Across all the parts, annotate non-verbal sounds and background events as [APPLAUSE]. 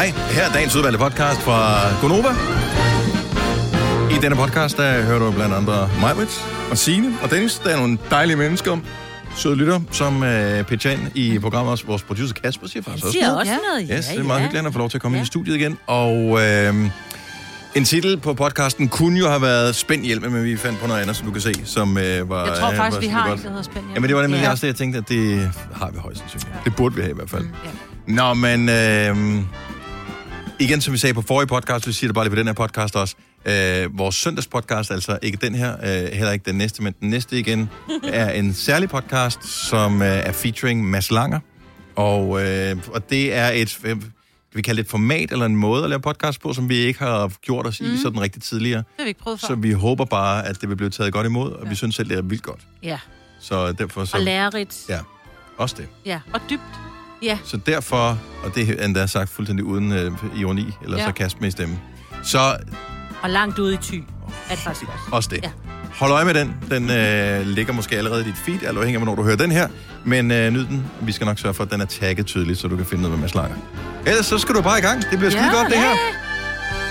Hej, her er dagens udvalgte podcast fra Gonova. I denne podcast, der hører du blandt andre Majbrit og Signe og Dennis. Der er nogle dejlige mennesker, søde lytter, som øh, pitcher ind i programmet også. Vores producer Kasper siger faktisk også siger noget. også noget, Yes, ja, det er meget ja. hyggeligt, at får lov til at komme Ja. ind i studiet igen. Og øh, en titel på podcasten kunne jo have været Spænd hjælp, men vi fandt på noget andet, som du kan se, som øh, var... Jeg tror faktisk, var vi har godt. en, der hedder Spændende. Jamen, det var nemlig Ja. også det, jeg tænkte, at det har vi højst sandsynligt. Ja. Det burde vi have i hvert fald. Mm, ja. Nå, men øh, igen, som vi sagde på forrige podcast, vi siger det bare lige på den her podcast også, øh, vores søndagspodcast, altså ikke den her, øh, heller ikke den næste, men den næste igen, [LAUGHS] er en særlig podcast, som øh, er featuring Mads Langer. Og, øh, og det er et, øh, vi kalder det et format eller en måde at lave podcast på, som vi ikke har gjort os mm. i sådan rigtig tidligere. Det har vi ikke prøvet før. Så vi håber bare, at det vil blive taget godt imod, og vi synes selv, det er vildt godt. Ja, Så derfor så... og lærerigt. Ja, også det. Ja. Og dybt. Ja. Så derfor, og det er endda sagt fuldstændig uden øh, ironi eller ja. Sarkasme i stemmen, så Og langt ude i ty. Er det faktisk også. også det. Ja. Hold øje med den. Den øh, ligger måske allerede i dit feed, alt afhængig af, hvornår du hører den her. Men øh, nyd den. Vi skal nok sørge for, at den er tagget tydeligt, så du kan finde ud af, hvad man slanger. Ellers så skal du bare i gang. Det bliver skide Ja, godt, det her.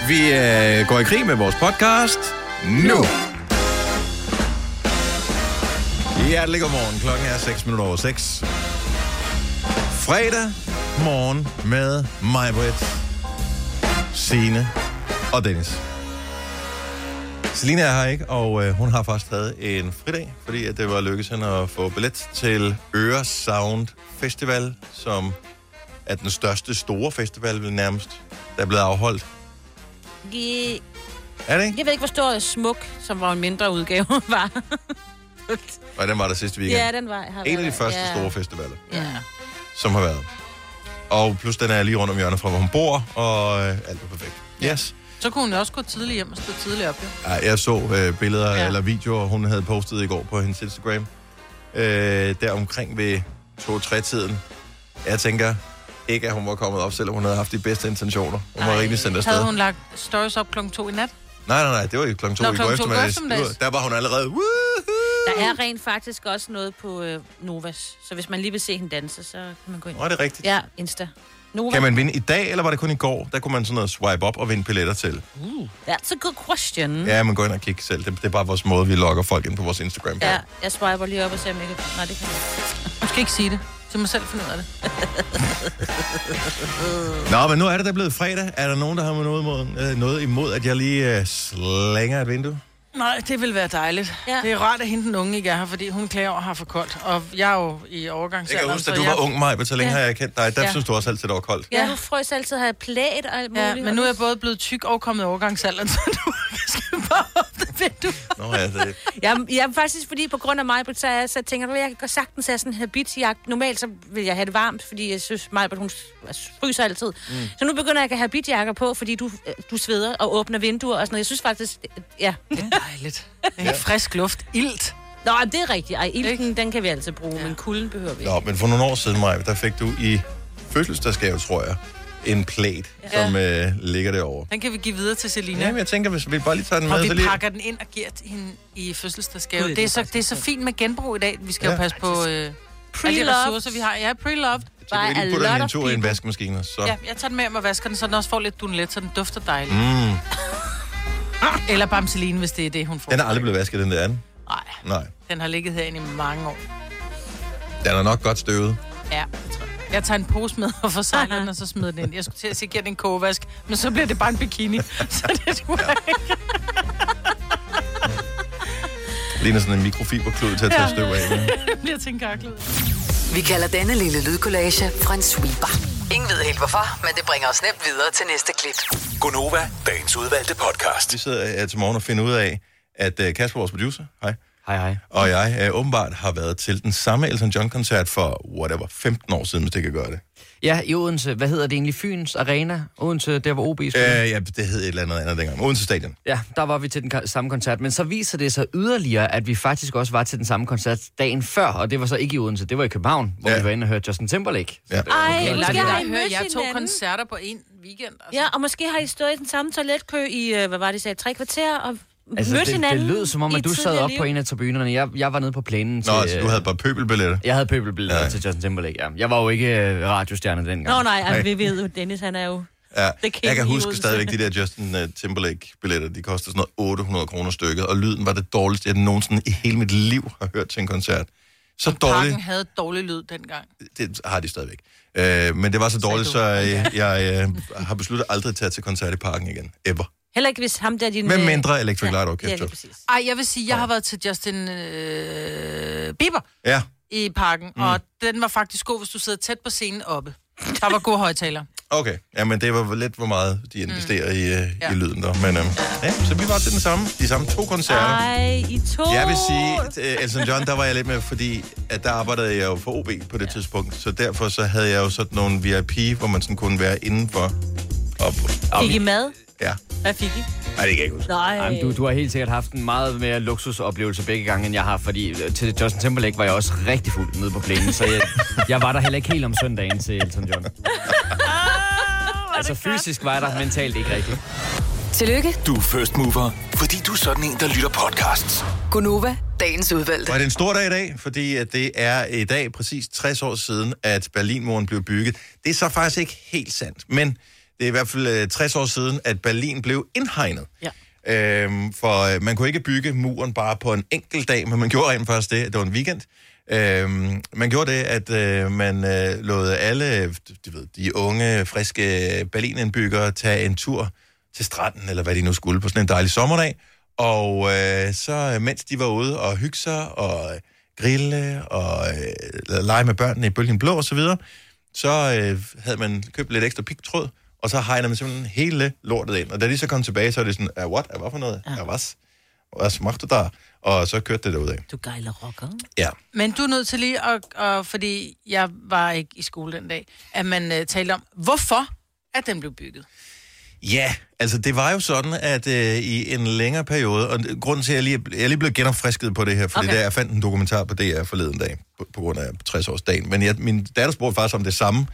Vi øh, går i krig med vores podcast nu. Hjertelig godmorgen. Klokken er 6 minutter over 6. Fredag morgen med mig, Britt, Signe og Dennis. Selina er her ikke, og øh, hun har faktisk taget en fridag, fordi at det var lykkedes hende at få billet til Øre Sound Festival, som er den største store festival vel nærmest, der er blevet afholdt. Jeg, Er det ikke? jeg ved ikke, hvor stor smuk, som var en mindre udgave, [LAUGHS] var. Og den var der sidste weekend. ja, den var. En af de første ja. store festivaler, Ja. Som har været. Og plus den er lige rundt om hjørnet fra, hvor hun bor, og øh, alt er perfekt. Yes. Så kunne hun også gå tidligt hjem og stå tidligt op, jo. Ja, jeg så øh, billeder ja. Eller videoer, hun havde postet i går på hendes Instagram. Øh, der omkring ved 2-3-tiden. Jeg tænker ikke, at hun var kommet op, selvom hun havde haft de bedste intentioner. Hun var Ej, rigtig sendt afsted. Havde hun lagt stories op klokken to i nat? Nej, nej, nej, det var jo klokken to Nå, i går var- Der var hun allerede. Woohoo! Der er rent faktisk også noget på øh, Novas. Så hvis man lige vil se hende danse, så kan man gå ind. Nå, er det rigtigt? Ja, Insta. Nova. Kan man vinde i dag, eller var det kun i går? Der kunne man sådan noget swipe op og vinde billetter til. That's a good question. Ja, man går ind og kigger selv. Det, det er bare vores måde, vi logger folk ind på vores Instagram. Ja, jeg swiper lige op og ser, om jeg kan... Nej, det kan jeg ikke. Hun skal ikke sige det. Så må selv finde ud af det. [LAUGHS] Nå, men nu er det da blevet fredag. Er der nogen, der har noget imod, øh, noget imod at jeg lige øh, slænger et vindue? Nej, det vil være dejligt. Ja. Det er rart, at hende den unge ikke er her, fordi hun klager over at have for koldt. Og jeg er jo i Jeg overgangsalderen. kan huske, at du jeg... var ung, Maj, så længe Ja. har jeg kendt dig. Der Ja. synes du også altid, det var koldt. Ja, Ja. du frøs altid have plæt og alt muligt. Ja, men nu er jeg både blevet tyk og kommet i overgangsalderen, [LAUGHS] så du skal bare vinduet. Nå, ja, det, Jeg, jeg er faktisk, fordi på grund af mig, så, jeg, så tænker jeg, at jeg kan sagtens have sådan en habitjagt. Normalt så vil jeg have det varmt, fordi jeg synes, mig, hun fryser altid. Mm. Så nu begynder jeg at have habitjakker på, fordi du, du sveder og åbner vinduer og sådan noget. Jeg synes faktisk, ja. Det er dejligt. Det er frisk luft. Ilt. Nå, det er rigtigt. Ej, ilten, den kan vi altid bruge, ja. men kulden behøver vi ikke. Nå, men for nogle år siden, Maj, der fik du i fødselsdagsgave, tror jeg, en plate, ja. som øh, ligger derovre. Den kan vi give videre til Selina. Ja, men jeg tænker, hvis vi bare lige tager den med, Og så vi lige... pakker den ind og giver hende i fødselsdagsgave. Det, det er så, det er så fint med genbrug i dag. Vi skal Ja. jo passe på øh, alle de ressourcer, vi har. Ja, pre-loved. Så kan vi lige putte den en tur i en vaskemaskine, så... Ja, jeg tager den med hjem og vasker den, så den også får lidt dunlet, så den dufter dejligt. Mm, [LAUGHS] Eller bamseline, hvis det er det, hun får. den er aldrig blevet vasket, den der, er den? Nej, Nej. den har ligget herinde i mange år. Den er nok godt støvet. Ja, det tror jeg. Jeg tager en pose med og forsejler den, og så smider den ind. Jeg skulle til at sige, giver den en kogevask, men så bliver det bare en bikini. [LAUGHS] så det skulle jeg ikke. Ligner sådan en mikrofiberklud til at tage Ja. støv af. Det [LAUGHS] bliver til en karklud. Vi kalder denne lille lydkollage en sweeper. Ingen ved helt hvorfor, men det bringer os nemt videre til næste klip. Gonova, dagens udvalgte podcast. Vi sidder her til morgen og finder ud af, at uh, Kasper, vores producer, hej, Hej, hej. og jeg uh, åbenbart har været til den samme Elton John-koncert for, whatever, 15 år siden, hvis det kan gøre det. Ja, i Odense. Hvad hedder det egentlig? Fyns Arena? Odense, der hvor OB Uh, spiller. ja, det hed et eller andet andet dengang. Odense Stadion. Ja, der var vi til den samme koncert. Men så viser det sig yderligere, at vi faktisk også var til den samme koncert dagen før. Og det var så ikke i Odense, det var i København, hvor Ja. vi var inde og hørte Justin Timberlake. Ja. Ej, måske det har der I hører mødt jeg to koncerter på en weekend. Altså. Ja, og måske har I stået i den samme toiletkø i, øh, hvad var det, sagde, tre kvarter, og Altså, mødt det, hinanden det lød som om, at du sad op liv. på en af tribunerne. Jeg, jeg var nede på plænen til... Nå, altså, du øh, havde bare pøbelbilletter. Jeg havde pøbelbilleder Ja. til Justin Timberlake, ja. Jeg var jo ikke øh, radiostjerne dengang. Nå nej, altså, vi ved jo, Dennis han er jo Ja. Jeg kan huske stadigvæk de der Justin uh, Timberlake-billetter. De koster sådan noget 800 kroner stykket, og lyden var det dårligste, jeg nogensinde i hele mit liv har hørt til en koncert. Så dårligt, Parken havde dårlig lyd dengang. det har de stadigvæk. Uh, men det var så dårligt, så [LAUGHS] jeg, jeg uh, har besluttet aldrig at tage til koncert i parken igen. Ever. Heller ikke hvis ham der din... Med øh, mindre Electric Light Ja, Orchestra. lige præcis. Ej, jeg vil sige, jeg har været til Justin øh, Bieber Ja, i parken, mm. og den var faktisk god, hvis du sidder tæt på scenen oppe. Der var gode højtaler. okay. Ja, men det var lidt, hvor meget de investerer mm. i, uh, ja. Ja. i lyden der. Men uh, ja, så vi var til den samme, de samme to koncerter. Ej, I to. Jeg vil sige, at øh, Elton John, der var jeg lidt med, fordi at der arbejdede jeg jo for OB på det ja. tidspunkt, så derfor så havde jeg jo sådan nogle VIP, hvor man sådan kunne være indenfor. Og, og, Fik I mad? Ja, Hvad fik I? nej, det kan jeg ikke huske. Nej. Jamen, du, du har helt sikkert haft en meget mere luksusoplevelse begge gange, end jeg har, fordi øh, til Justin Timberlake var jeg også rigtig fuld nede på plænen, så jeg, [LAUGHS] jeg var der heller ikke helt om søndagen til Elton John. [LAUGHS] altså fysisk var jeg der, mentalt ikke rigtigt. Tillykke, Du er first mover, fordi du er sådan en, der lytter podcasts. Gunova, dagens udvalgte. Og er det en stor dag i dag, fordi at det er i dag præcis 60 år siden, at Berlinmuren blev bygget. Det er så faktisk ikke helt sandt, men det er i hvert fald øh, 60 år siden, at Berlin blev indhegnet. Ja. Øhm, for øh, man kunne ikke bygge muren bare på en enkelt dag, men man gjorde rent faktisk det. Det var en weekend. Øhm, man gjorde det, at øh, man øh, lod alle de, ved, de unge, friske Berlinindbyggere tage en tur til stranden, eller hvad de nu skulle, på sådan en dejlig sommerdag. Og øh, så øh, mens de var ude og hygge sig og øh, grille og øh, lege med børnene i bølgen blå og så videre, så øh, havde man købt lidt ekstra pigtråd, og så hegnede man simpelthen hele lortet ind. Og da de så kom tilbage, så er det sådan, "Ah, what? Ah, Hvad for noget? Ja. Hvad? Hvad smagte du der? Og så kørte det derudad. Du gejler rocker. Ja. Men du er nødt til lige at, at fordi jeg var ikke i skole den dag, at man uh, talte om, hvorfor at den blev bygget. Ja, altså det var jo sådan, at øh, i en længere periode, og grunden til, at jeg lige, jeg er lige blev genopfrisket på det her, fordi okay. Der, jeg fandt en dokumentar på DR forleden dag, på, på grund af 60-årsdagen, men jeg, min datter spurgte faktisk om det samme,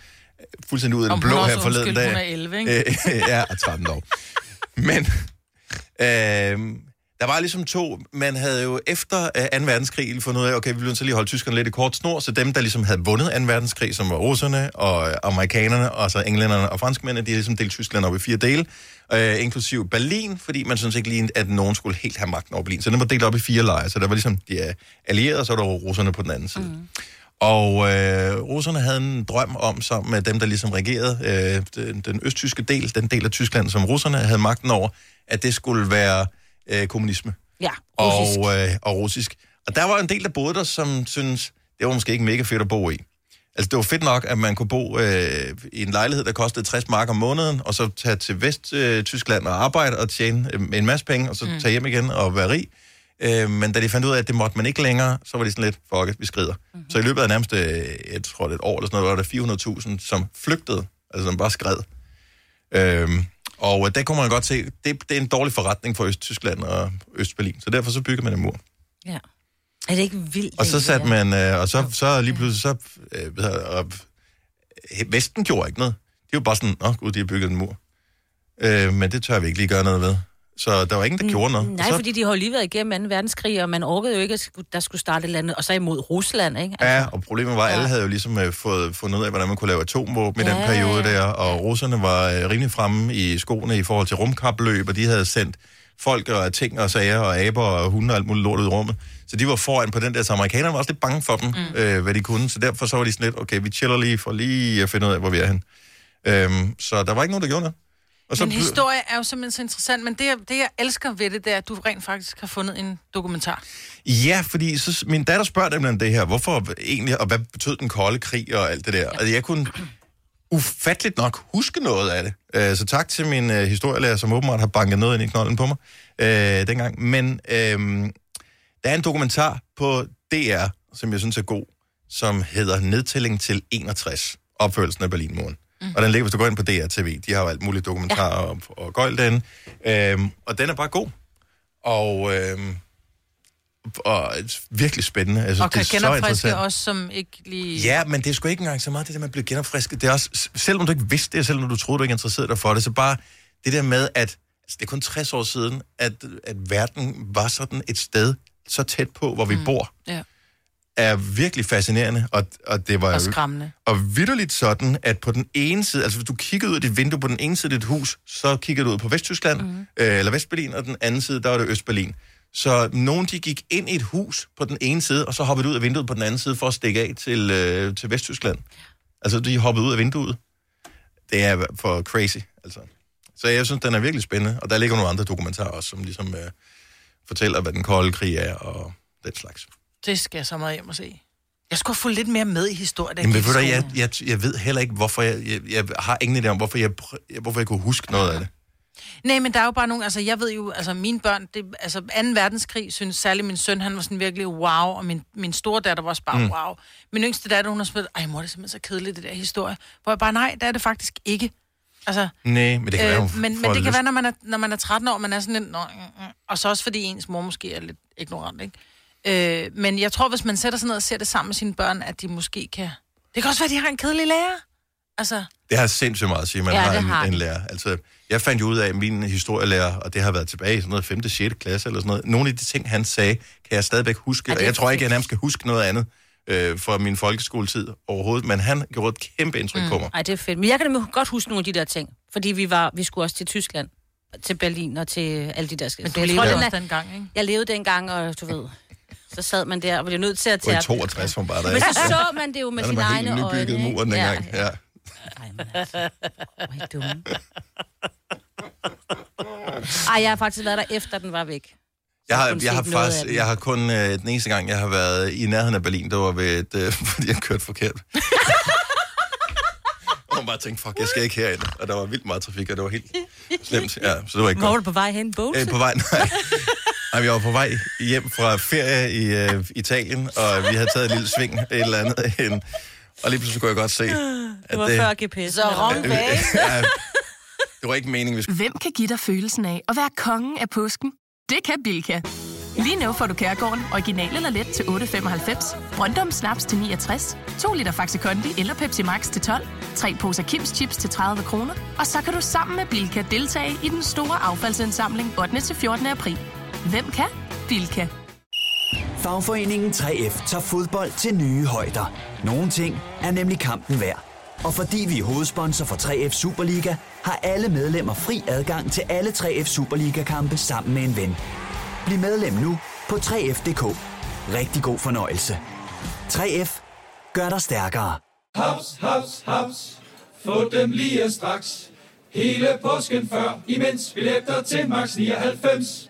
fuldstændig ud af den Om blå her forleden dag. hun er 11, ikke? Øh, [LAUGHS] ja, og 13 år. Men øh, der var ligesom to, man havde jo efter øh, 2. verdenskrig fundet ud af, okay, vi ville så lige holde tyskerne lidt i kort snor, så dem, der ligesom havde vundet 2. verdenskrig, som var russerne og øh, amerikanerne, og så englænderne og franskmændene, de havde ligesom delt Tyskland op i fire dele, øh, inklusiv Berlin, fordi man synes ikke lige, at nogen skulle helt have magten over Berlin. Så den var delt op i fire lejre, så der var ligesom de øh, allierede, og så var der russerne på den anden side. Mm. Og øh, russerne havde en drøm om, sammen med dem, der ligesom regerede øh, den, den østtyske del, den del af Tyskland, som russerne havde magten over, at det skulle være øh, kommunisme Ja, russisk. og, øh, og russisk. Og der var en del, der boede der, som synes det var måske ikke mega fedt at bo i. Altså, det var fedt nok, at man kunne bo øh, i en lejlighed, der kostede 60 mark om måneden, og så tage til Vest-Tyskland og arbejde og tjene øh, en masse penge, og så mm. tage hjem igen og være rig. Øh, men da de fandt ud af, at det måtte man ikke længere, så var de sådan lidt, fuck it, vi skrider. Mm-hmm. Så i løbet af nærmest, øh, jeg tror det et år eller sådan noget, var der 400.000, som flygtede, altså som bare skred. Øhm, og øh, der kunne man godt se, det, det er en dårlig forretning for Østtyskland og Østberlin, så derfor så bygger man en mur. Ja. Er det ikke vildt? Og så satte man, øh, og så, så lige pludselig, så, øh, og, øh, Vesten gjorde ikke noget. De var bare sådan, åh gud, de har bygget en mur. Øh, men det tør vi ikke lige gøre noget ved. Så der var ingen, der gjorde noget. Nej, og så, fordi de har jo lige været igennem 2. verdenskrig, og man orkede jo ikke, at der skulle starte et eller andet, og så imod Rusland, ikke? Altså, Ja, og problemet var, at alle havde jo ligesom øh, fået fundet ud af, hvordan man kunne lave atomvåben i den Ja. periode der, og russerne var øh, rimelig fremme i skoene i forhold til rumkapløb, og de havde sendt folk og ting og sager og aber og hunde og alt muligt lort ud i rummet. Så de var foran på den der, så amerikanerne var også lidt bange for dem, mm. øh, hvad de kunne, så derfor så var de sådan lidt, okay, vi chiller lige for lige at finde ud af, hvor vi er hen. Øhm, så der var ikke nogen, der gjorde noget. Og Men historie er jo simpelthen så interessant, men det, jeg- det jeg elsker ved det, det er, at du rent faktisk har fundet en dokumentar. Ja, fordi så, min datter spørger dem om det her, hvorfor egentlig, og hvad betød den kolde krig og alt det der. Ja. Altså, jeg kunne ufatteligt nok huske noget af det. Øh, så tak til min øh, historielærer, som åbenbart har banket noget ind i knolden på mig øh, dengang. Men øh, der er en dokumentar på DR, som jeg synes er god, som hedder Nedtælling til 61, opførelsen af Berlinmuren. Mm. Og den ligger, hvis du går ind på DR TV. De har jo alt muligt dokumentarer ja. og, og gøjl derinde. Øhm, og den er bare god. Og, øhm, og virkelig spændende. Synes, Og kan det er så genopfriske os, som ikke lige... Ja, men det er sgu ikke engang så meget det der med at blive genopfrisket. Det er også, selvom du ikke vidste det, selvom du troede, du ikke interesserede dig for det, så bare det der med, at altså, det er kun 60 år siden, at, at verden var sådan et sted så tæt på, hvor vi mm. bor. Ja. Er virkelig fascinerende, og, og det var Og skræmmende. og vidderligt sådan, at på den ene side, altså hvis du kiggede ud af dit vindue på den ene side af dit hus, så kiggede du ud på Vesttyskland, mm. øh, eller Vestberlin, og den anden side, der var det Østberlin. Så nogen, de gik ind i et hus på den ene side, og så hoppede ud af vinduet på den anden side for at stikke af til, øh, til Vesttyskland. Altså, de hoppede ud af vinduet. Det er for crazy, altså. Så jeg synes, den er virkelig spændende, og der ligger nogle andre dokumentarer også, som ligesom øh, fortæller, hvad den kolde krig er, og den slags. Det skal jeg så meget hjem og se. Jeg skulle have fulgt lidt mere med i historien. Jamen, ved du, jeg, jeg, jeg ved heller ikke, hvorfor jeg, jeg, jeg har ingen idé om, hvorfor jeg, hvorfor jeg kunne huske noget af det. Nej, men der er jo bare nogle, altså jeg ved jo, altså mine børn, det, altså 2. verdenskrig, synes særligt min søn, han var sådan virkelig wow, og min, min store datter var også bare mm. wow. Min yngste datter, hun har spillet, ej mor, det er simpelthen så kedeligt, det der historie. Hvor jeg bare, nej, det er det faktisk ikke. Altså, Nej, men det kan øh, være, men, men det kan lyst. være, når man, er, når man er 13 år, man er sådan lidt, Nå, og så også fordi ens mor måske er lidt ignorant, ikke? Øh, men jeg tror, hvis man sætter sig ned og ser det sammen med sine børn, at de måske kan... Det kan også være, at de har en kedelig lærer. Altså, Det har sindssygt meget at sige, at man Ja, har har en, en det. lærer. Altså, jeg fandt jo ud af, at min historielærer, og det har været tilbage i sådan noget 5. 6. klasse eller sådan noget, nogle af de ting, han sagde, kan jeg stadigvæk huske. og jeg tror ikke, jeg nærmest skal huske noget andet øh, fra min folkeskoletid overhovedet, men han gjorde et kæmpe indtryk mm. på mig. Ej, det er fedt. Men jeg kan nemlig godt huske nogle af de der ting. Fordi vi, var, vi skulle også til Tyskland, til Berlin og til alle de der men du jeg levede også den dengang, ikke? jeg levede dengang, og du ved, så sad man der og blev nødt til at Og i tage... 62 var hun bare der. Men så så man det jo med Der sine var egne helt øjne. nybygget ikke? muren dengang. Ja. Ej, men altså, hvor er dumme. Ej, jeg har faktisk været der efter den var væk. Jeg har, kun jeg har faktisk, den. jeg har kun, øh, den eneste gang, jeg har været i nærheden af Berlin, det var ved et, øh, [LAUGHS] fordi jeg kørte forkert. [LAUGHS] og man bare tænkte, fuck, jeg skal ikke herind. Og der var vildt meget trafik, og det var helt [LAUGHS] slemt. Ja, så det var ikke Hvor var du på vej hen? Bogense? Øh, på vej, nej. Nej. jeg var på vej hjem fra ferie i øh, Italien, og vi havde taget et lille sving et eller andet hen. Og lige pludselig kunne jeg godt se, at det var før GPS. Så wrong ja, det var ikke meningen, vi skulle... Hvem kan give dig følelsen af at være kongen af påsken? Det kan Bilka! Lige nu får du Kærgården original eller let til 8.95, Brøndum Snaps til 69, 2 liter Faxi Kondi eller Pepsi Max til 12, 3 poser Kims Chips til 30 kroner, og så kan du sammen med Bilka deltage i den store affaldsindsamling 8. til 14. april. Hvem kan? Bilka. Fagforeningen 3F tager fodbold til nye højder. Nogle ting er nemlig kampen værd. Og fordi vi er hovedsponsor for 3F Superliga, har alle medlemmer fri adgang til alle 3F Superliga-kampe sammen med en ven. Bliv medlem nu på 3F.dk. Rigtig god fornøjelse. 3F gør dig stærkere. Haps, haps, haps. Få dem lige straks. Hele påsken før, imens billetter til max 99.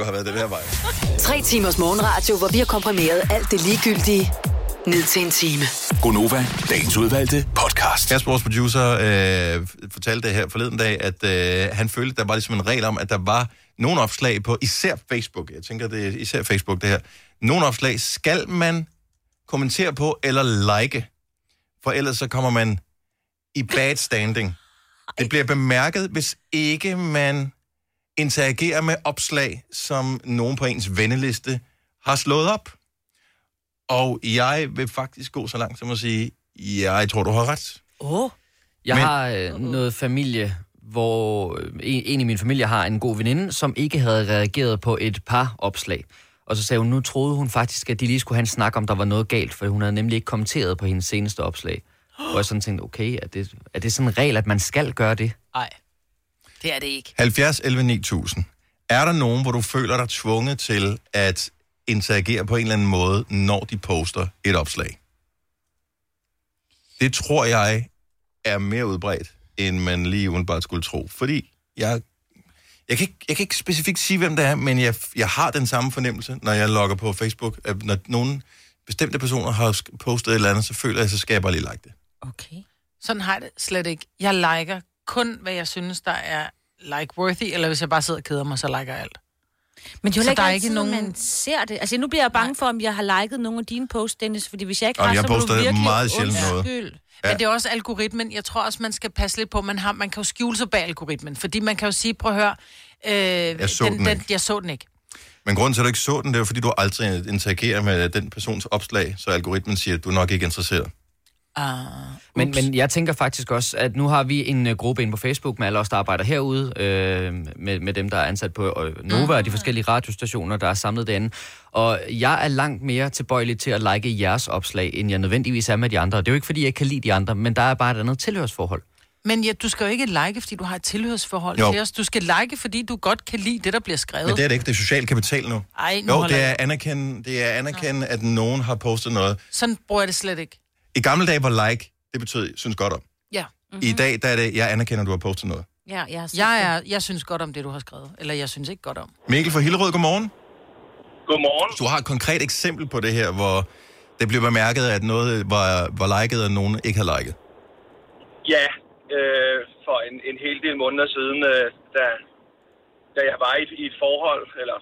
Skulle have været det der vej. Tre timers morgenradio, hvor vi har komprimeret alt det ligegyldige ned til en time. Gonova, dagens udvalgte podcast. Kasper, vores producer, øh, fortalte det her forleden dag, at øh, han følte, at der var ligesom en regel om, at der var nogle opslag på især Facebook. Jeg tænker, det er især Facebook, det her. Nogle opslag skal man kommentere på eller like, for ellers så kommer man i bad standing. Det bliver bemærket, hvis ikke man interagerer med opslag, som nogen på ens venneliste har slået op. Og jeg vil faktisk gå så langt som at sige, jeg tror, du har ret. Åh, Jeg Men- Men... har øh, noget familie, hvor øh, en, en i min familie har en god veninde, som ikke havde reageret på et par opslag. Og så sagde hun, nu troede hun faktisk, at de lige skulle have en snak om, der var noget galt, for hun havde nemlig ikke kommenteret på hendes seneste opslag. Og jeg sådan tænkte, okay, er det, er det sådan en regel, at man skal gøre det? Nej, det er det ikke. 70 11 9000. Er der nogen, hvor du føler dig tvunget til at interagere på en eller anden måde, når de poster et opslag? Det tror jeg er mere udbredt, end man lige umiddelbart skulle tro. Fordi jeg, jeg, kan ikke, jeg kan ikke specifikt sige, hvem det er, men jeg, jeg har den samme fornemmelse, når jeg logger på Facebook, at når nogen bestemte personer har postet et eller andet, så føler jeg, så skal jeg bare lige like det. okay. Sådan har jeg det slet ikke. Jeg liker kun, hvad jeg synes, der er like-worthy, eller hvis jeg bare sidder og keder mig, så liker jeg alt. Men det er jo Så ikke der er altid, ikke nogen- man ser det. Altså, nu bliver jeg bange for, om jeg har liket nogle af dine posts, Dennis, fordi hvis jeg ikke har, jeg så må du virkelig meget sjældent noget. Ja. Men det er også algoritmen. Jeg tror også, man skal passe lidt på. Man, har, man kan jo skjule sig bag algoritmen. Fordi man kan jo sige, prøv at høre... Øh, jeg så den ikke. Jeg så den ikke. Men grunden til, at du ikke så den, det er fordi du aldrig interagerer med den persons opslag, så algoritmen siger, at du er nok ikke interesseret. Uh, Men, men jeg tænker faktisk også, at nu har vi en uh, gruppe inde på Facebook med alle os, der arbejder herude, øh, med, med dem, der er ansat på øh, Nova og de forskellige radiostationer, der er samlet derinde. Og jeg er langt mere tilbøjelig til at like jeres opslag, end jeg nødvendigvis er med de andre. Det er jo ikke, fordi jeg ikke kan lide de andre, men der er bare et andet tilhørsforhold. Men ja, du skal jo ikke like, fordi du har et tilhørsforhold Jo. til os. Du skal like, fordi du godt kan lide det, der bliver skrevet. Men det er det ikke, det er social kapital nu. Ej, nu Jo, det er anerkende, det er anerkende at nogen har postet noget. Sådan bruger jeg det slet ikke. I gamle dage var like, det betød, synes godt om. Ja. Mm-hmm. I dag, der er det, jeg anerkender, at du har postet noget. Ja, jeg, har Jeg, er, jeg synes godt om det, du har skrevet. Eller jeg synes ikke godt om. Mikkel fra Hillerød, godmorgen. Godmorgen. Du har et konkret eksempel på det her, hvor det blev bemærket, at noget var, var liket, og nogen ikke havde liket. Ja, øh, for en, en hel del måneder siden, øh, da, da jeg var i, et- i et forhold, eller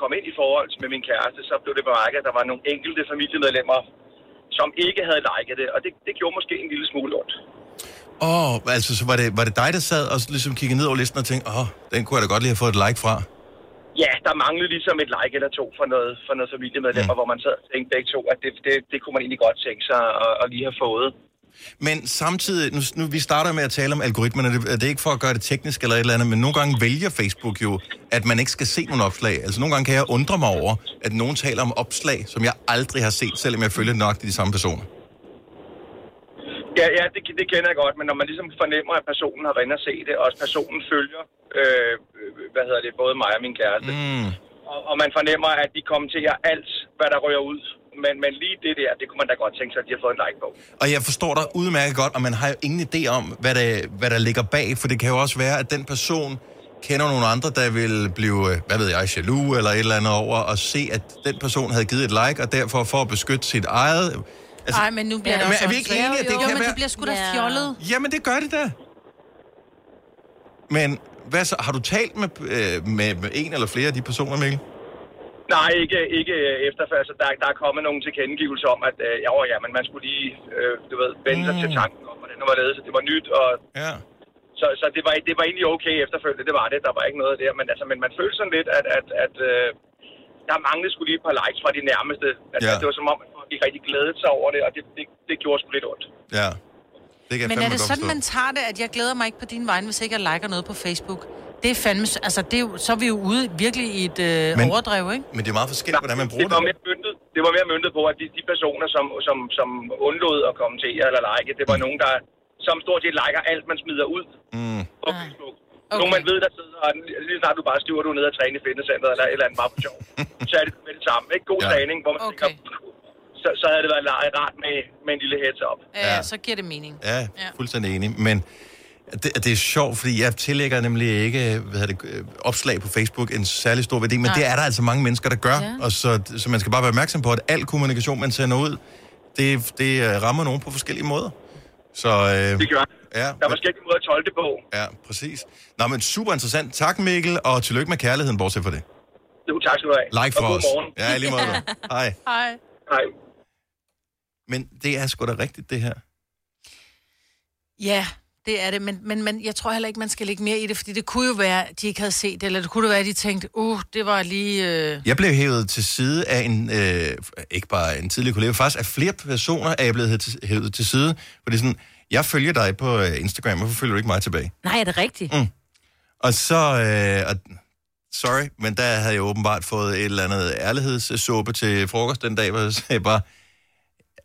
kom ind i forhold med min kæreste, så blev det bemærket, at der var nogle enkelte familiemedlemmer, som ikke havde liket det, og det, det gjorde måske en lille smule ondt. Åh, oh, altså så var det, var det dig, der sad og ligesom kiggede ned over listen og tænkte, åh, oh, den kunne jeg da godt lige have fået et like fra. Ja, der manglede ligesom et like eller to for noget, for noget familiemedlemmer, mm. hvor man sad og tænkte begge to, at det, det, det kunne man egentlig godt tænke sig at, at lige have fået. Men samtidig, nu, nu vi starter med at tale om algoritmerne, det, det er ikke for at gøre det teknisk eller et eller andet, men nogle gange vælger Facebook jo, at man ikke skal se nogle opslag. Altså nogle gange kan jeg undre mig over, at nogen taler om opslag, som jeg aldrig har set, selvom jeg følger nok de samme personer. Ja, ja det, det kender jeg godt, men når man ligesom fornemmer, at personen har været og se det, og at personen følger, øh, hvad hedder det, både mig og min kæreste, mm. og, og man fornemmer, at de kommenterer alt, hvad der rører ud. Men, men lige det der, det kunne man da godt tænke sig, at de har fået en like på. Og jeg forstår dig udmærket godt, og man har jo ingen idé om, hvad der, hvad der ligger bag, for det kan jo også være, at den person kender nogle andre, der vil blive, øh, hvad ved jeg, jaloux eller et eller andet over, og se, at den person havde givet et like, og derfor for at beskytte sit eget... Altså, Ej, men nu bliver Ja, det men også er vi ikke enige, at det jo, kan jo, men være- det bliver sgu da Ja. fjollet. Jamen, det gør det da. Men hvad så? Har du talt med, øh, med, med en eller flere af de personer, Mikkel? Nej, ikke, ikke øh, efterfør. Altså, der, der er kommet nogle tilkendegivelser om, at øh, ja, åh, ja, men man skulle lige, øh, du ved, vende sig Mm. til tanken om, hvordan det var ledet, så det var nyt, og Ja. så, så det, var, det var egentlig okay efterfølgende, det var det, der var ikke noget der, men, altså, men man følte sådan lidt, at, at, at øh, der manglede skulle lige et par likes fra de nærmeste. At, Ja. Det var som om, at folk ikke rigtig glædede sig over det, og det, det, det gjorde sgu lidt ondt. Ja. Det kan Men er det sådan, forstå. man tager det, at jeg glæder mig ikke på din vegne, hvis ikke jeg liker noget på Facebook? Det er fandme... Altså, det er jo, så er vi jo ude virkelig i et øh, Men- overdrev, ikke? Men det er meget forskelligt, hvordan man bruger det var det. mere myndet, det var mere myndet på, at de, de personer, som, som, som undlod at kommentere eller like, det var nogen, der som stort set liker alt, man smider ud Mm. på Facebook. Okay. Nogen, man ved, der sidder, og lige snart du bare styrer, du nede og træne i fitnesscenteret eller et eller andet bare for sjov, [LAUGHS] så er det med det samme. Ikke god Ja. træning, hvor man okay. tænker, så, så havde det været rart med, med en lille heads up. Ja, ja, så giver det mening. Ja, fuldstændig enig. Men det, det er sjovt, fordi jeg tillægger nemlig ikke hvad hedder det, øh, opslag på Facebook en særlig stor værdi, men Nej. det er der altså mange mennesker, der gør. Ja. Og så, så man skal bare være opmærksom på, at al kommunikation, man sender ud, det, det øh, rammer nogen på forskellige måder. Så, øh, Det gør ja, Der er forskellige måder at tolke det på. ja, præcis. Nå, men super interessant. Tak, Mikkel, og tillykke med kærligheden, bortset fra det. Jo, tak skal du have. Like Og for god os. morgen. Ja, lige måde. [LAUGHS] Hej. Hej. Hej. Men det er sgu da rigtigt, det her. Ja, det er det, men, men, men jeg tror heller ikke, man skal lægge mere i det, fordi det kunne jo være, at de ikke havde set det, eller det kunne jo være, at de tænkte, uh, det var lige... Øh... Jeg blev hævet til side af en, øh, ikke bare en tidligere kollega, faktisk af flere personer er jeg blevet hævet til, hævet til side. Fordi sådan, jeg følger dig på øh, Instagram, hvorfor følger du ikke mig tilbage? Nej, er det rigtigt? Mm. Og så, øh, og, sorry, men der havde jeg åbenbart fået et eller andet ærlighedssuppe til frokost den dag, hvor jeg sagde bare,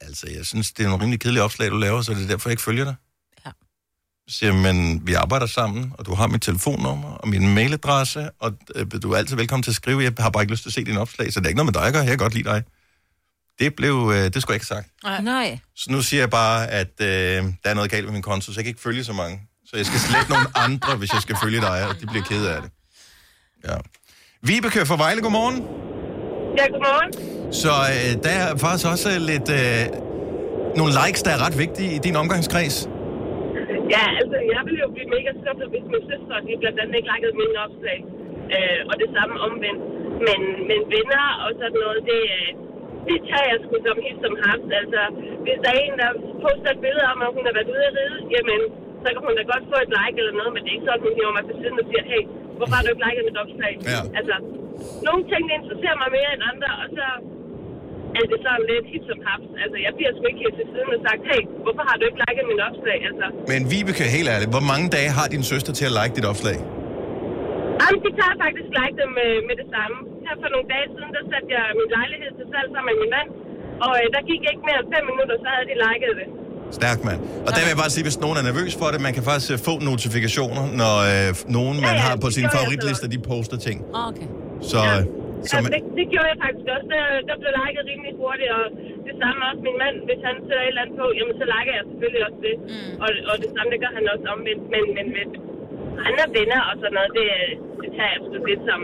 altså jeg synes, det er nogle rimelig kedelige opslag, du laver, så det er derfor, jeg ikke følger dig. Siger men vi arbejder sammen, og du har mit telefonnummer og min mailadresse, og øh, du er altid velkommen til at skrive. Jeg har bare ikke lyst til at se dine opslag, så det er ikke noget med dig at gøre. Jeg kan godt lide dig. Det blev, øh, det skulle jeg ikke have sagt. Nej. Så nu siger jeg bare, at øh, der er noget galt med min konto, så jeg kan ikke følge så mange. Så jeg skal slette nogle andre, hvis jeg skal følge dig, og de bliver ked af det. Ja. Vibeke fra Vejle, godmorgen. Ja, godmorgen. Så øh, der er faktisk også lidt øh, nogle likes, der er ret vigtige i din omgangskreds. Ja, altså, jeg ville jo blive mega skuffet, hvis min søster, de blandt andet ikke likede mine opslag. Øh, og det samme omvendt. Men, men venner og sådan noget, det, øh, det tager jeg sgu som hit som haft. Altså, hvis der er en, der poster et billede om, at hun har været ude at ride, jamen, så kan hun da godt få et like eller noget, men det er ikke sådan, at hun hiver mig til siden og siger, hey, hvorfor har du ikke liket mit opslag? Ja. Altså, nogle ting, der interesserer mig mere end andre, og så er det sådan lidt hit som haft. Altså, jeg bliver sgu ikke helt til siden og sagt, hey, hvorfor har du ikke liket min opslag? Altså, Men Vibeke, helt ærligt, hvor mange dage har din søster til at like dit opslag? Jamen, de tager faktisk like dem med, med det samme. Her for nogle dage siden, der satte jeg min lejlighed til salg sammen med min mand. Og øh, der gik ikke mere end fem minutter, så havde de liket det. Stærkt, mand. Og der vil jeg bare sige, hvis nogen er nervøs for det, man kan faktisk øh, få notifikationer, når øh, nogen, man Ja, ja, har på det jeg favoritlister, de poster ting. Okay. Så, ja. så Ja, man, det, det gjorde jeg faktisk også. Der, der blev liket rimelig hurtigt, og det samme også min mand. Hvis han sætter et eller andet på, jamen så liker jeg selvfølgelig også det. Mm. Og, og det samme, det gør han også omvendt. Men, men med andre venner og sådan noget, det, det tager jeg sgu lidt som,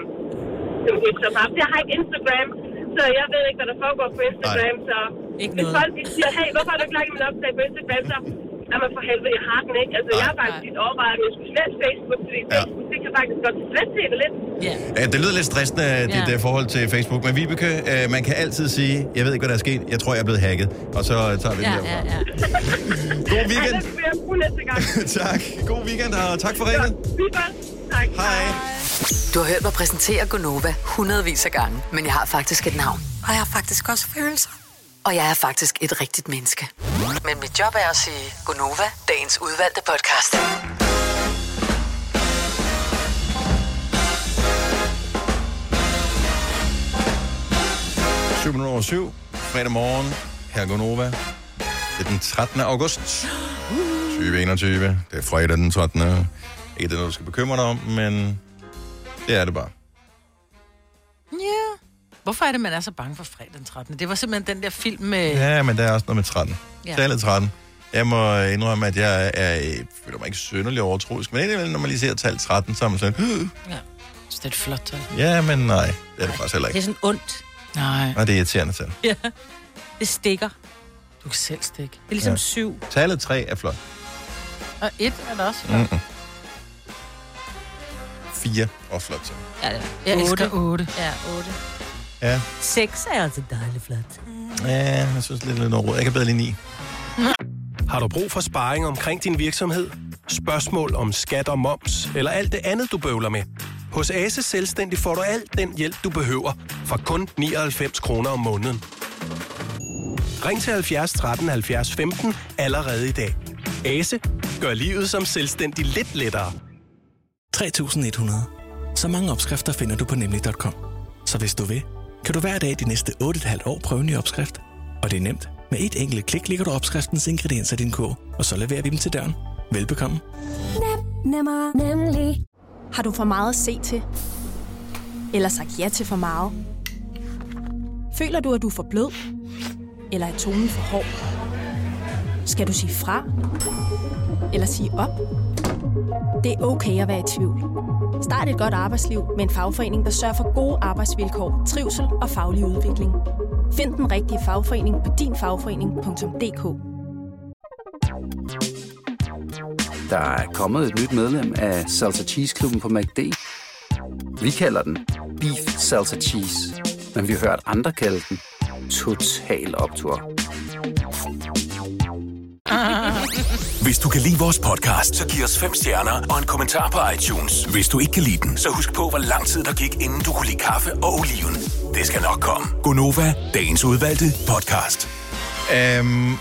som som haft. Jeg har ikke Instagram, så jeg ved ikke, hvad der foregår på Instagram. Så Ikke hvis noget. folk de siger, hey, hvorfor har du ikke liket min opslag på Instagram, så Jamen for helvede, jeg har den ikke. Altså, jeg har faktisk lidt overvejet, at jeg skulle slette Facebook, fordi ja. Facebook, det kan faktisk godt slette det lidt. Ja. Ja, det lyder lidt stressende, dit Ja. ja. forhold til Facebook. Men Vibeke, øh, man kan altid sige, jeg ved ikke, hvad der er sket. Jeg tror, jeg er blevet hacket. Og så øh, tager vi det Ja, derfra. ja, ja. [LAUGHS] God weekend. Ja, det vil jeg bruge næste gang. [LAUGHS] tak. God weekend, og tak for ringet. Tak. Hej. Du har hørt mig præsentere Gonova hundredvis af gange, men jeg har faktisk et navn. Og jeg har faktisk også følelser. Og jeg er faktisk et rigtigt menneske. Men mit job er at sige Gonova, dagens udvalgte podcast. 7 minutter over 7. Fredag morgen. Her går Nova. Det er den 13. august 2021. Det er fredag den 13. Ikke det er noget, du skal bekymre dig om, men det er det bare. Ja. Hvorfor er det, man er så bange for fredag den 13. Det var simpelthen den der film med... Ja, men der er også noget med 13. Ja. Ja. Tallet 13. Jeg må indrømme, at jeg er, jeg føler mig ikke synderlig overtroisk, men indimellem, når man lige ser tal 13, så er man sådan, Ja. Så det er et flot tal. ja, men nej, det er det faktisk heller Det er ikke. sådan ondt. Nej. Og det er irriterende tal. Ja. Det stikker. Du kan selv stikke. Det er ligesom Ja. ja. syv. Tallet 3 er flot. Og et er der også. Mm-mm. 4 er også flot tal. Ja, det er. Jeg elsker Otte. 8. Ja, 8. Ja, 6 er altså dejligt flot. ja jeg synes lidt, lidt noget råd. Jeg kan bedre lide 9. Har du brug for sparring omkring din virksomhed? Spørgsmål om skat og moms, eller alt det andet, du bøvler med? Hos Ase Selvstændig får du alt den hjælp, du behøver, for kun 99 kroner om måneden. Ring til 70 13 70 15 allerede i dag. Ase gør livet som selvstændig lidt lettere. 3100. Så mange opskrifter finder du på nemlig.com. Så hvis du vil, kan du hver dag de næste 8,5 år prøve en ny opskrift. Og det er nemt. Med et enkelt klik ligger du opskriftens ingredienser i din kog, og så leverer vi dem til døren. Velbekomme. Nemmer, nemlig. Har du for meget at se til? Eller sagt ja til for meget? Føler du, at du er for blød? Eller er tonen for hård? Skal du sige fra? Eller sige op? Det er okay at være i tvivl. Start et godt arbejdsliv med en fagforening, der sørger for gode arbejdsvilkår, trivsel og faglig udvikling. Find den rigtige fagforening på dinfagforening.dk. Der er kommet et nyt medlem af Salsa Cheese Klubben på MACD. Vi kalder den Beef Salsa Cheese, men vi har hørt andre kalde den Total Optor. Hvis du kan lide vores podcast, så giv os fem stjerner og en kommentar på iTunes. Hvis du ikke kan lide den, så husk på, hvor lang tid der gik, inden du kunne lide kaffe og oliven. Det skal nok komme. Gonova, dagens udvalgte podcast. Øhm,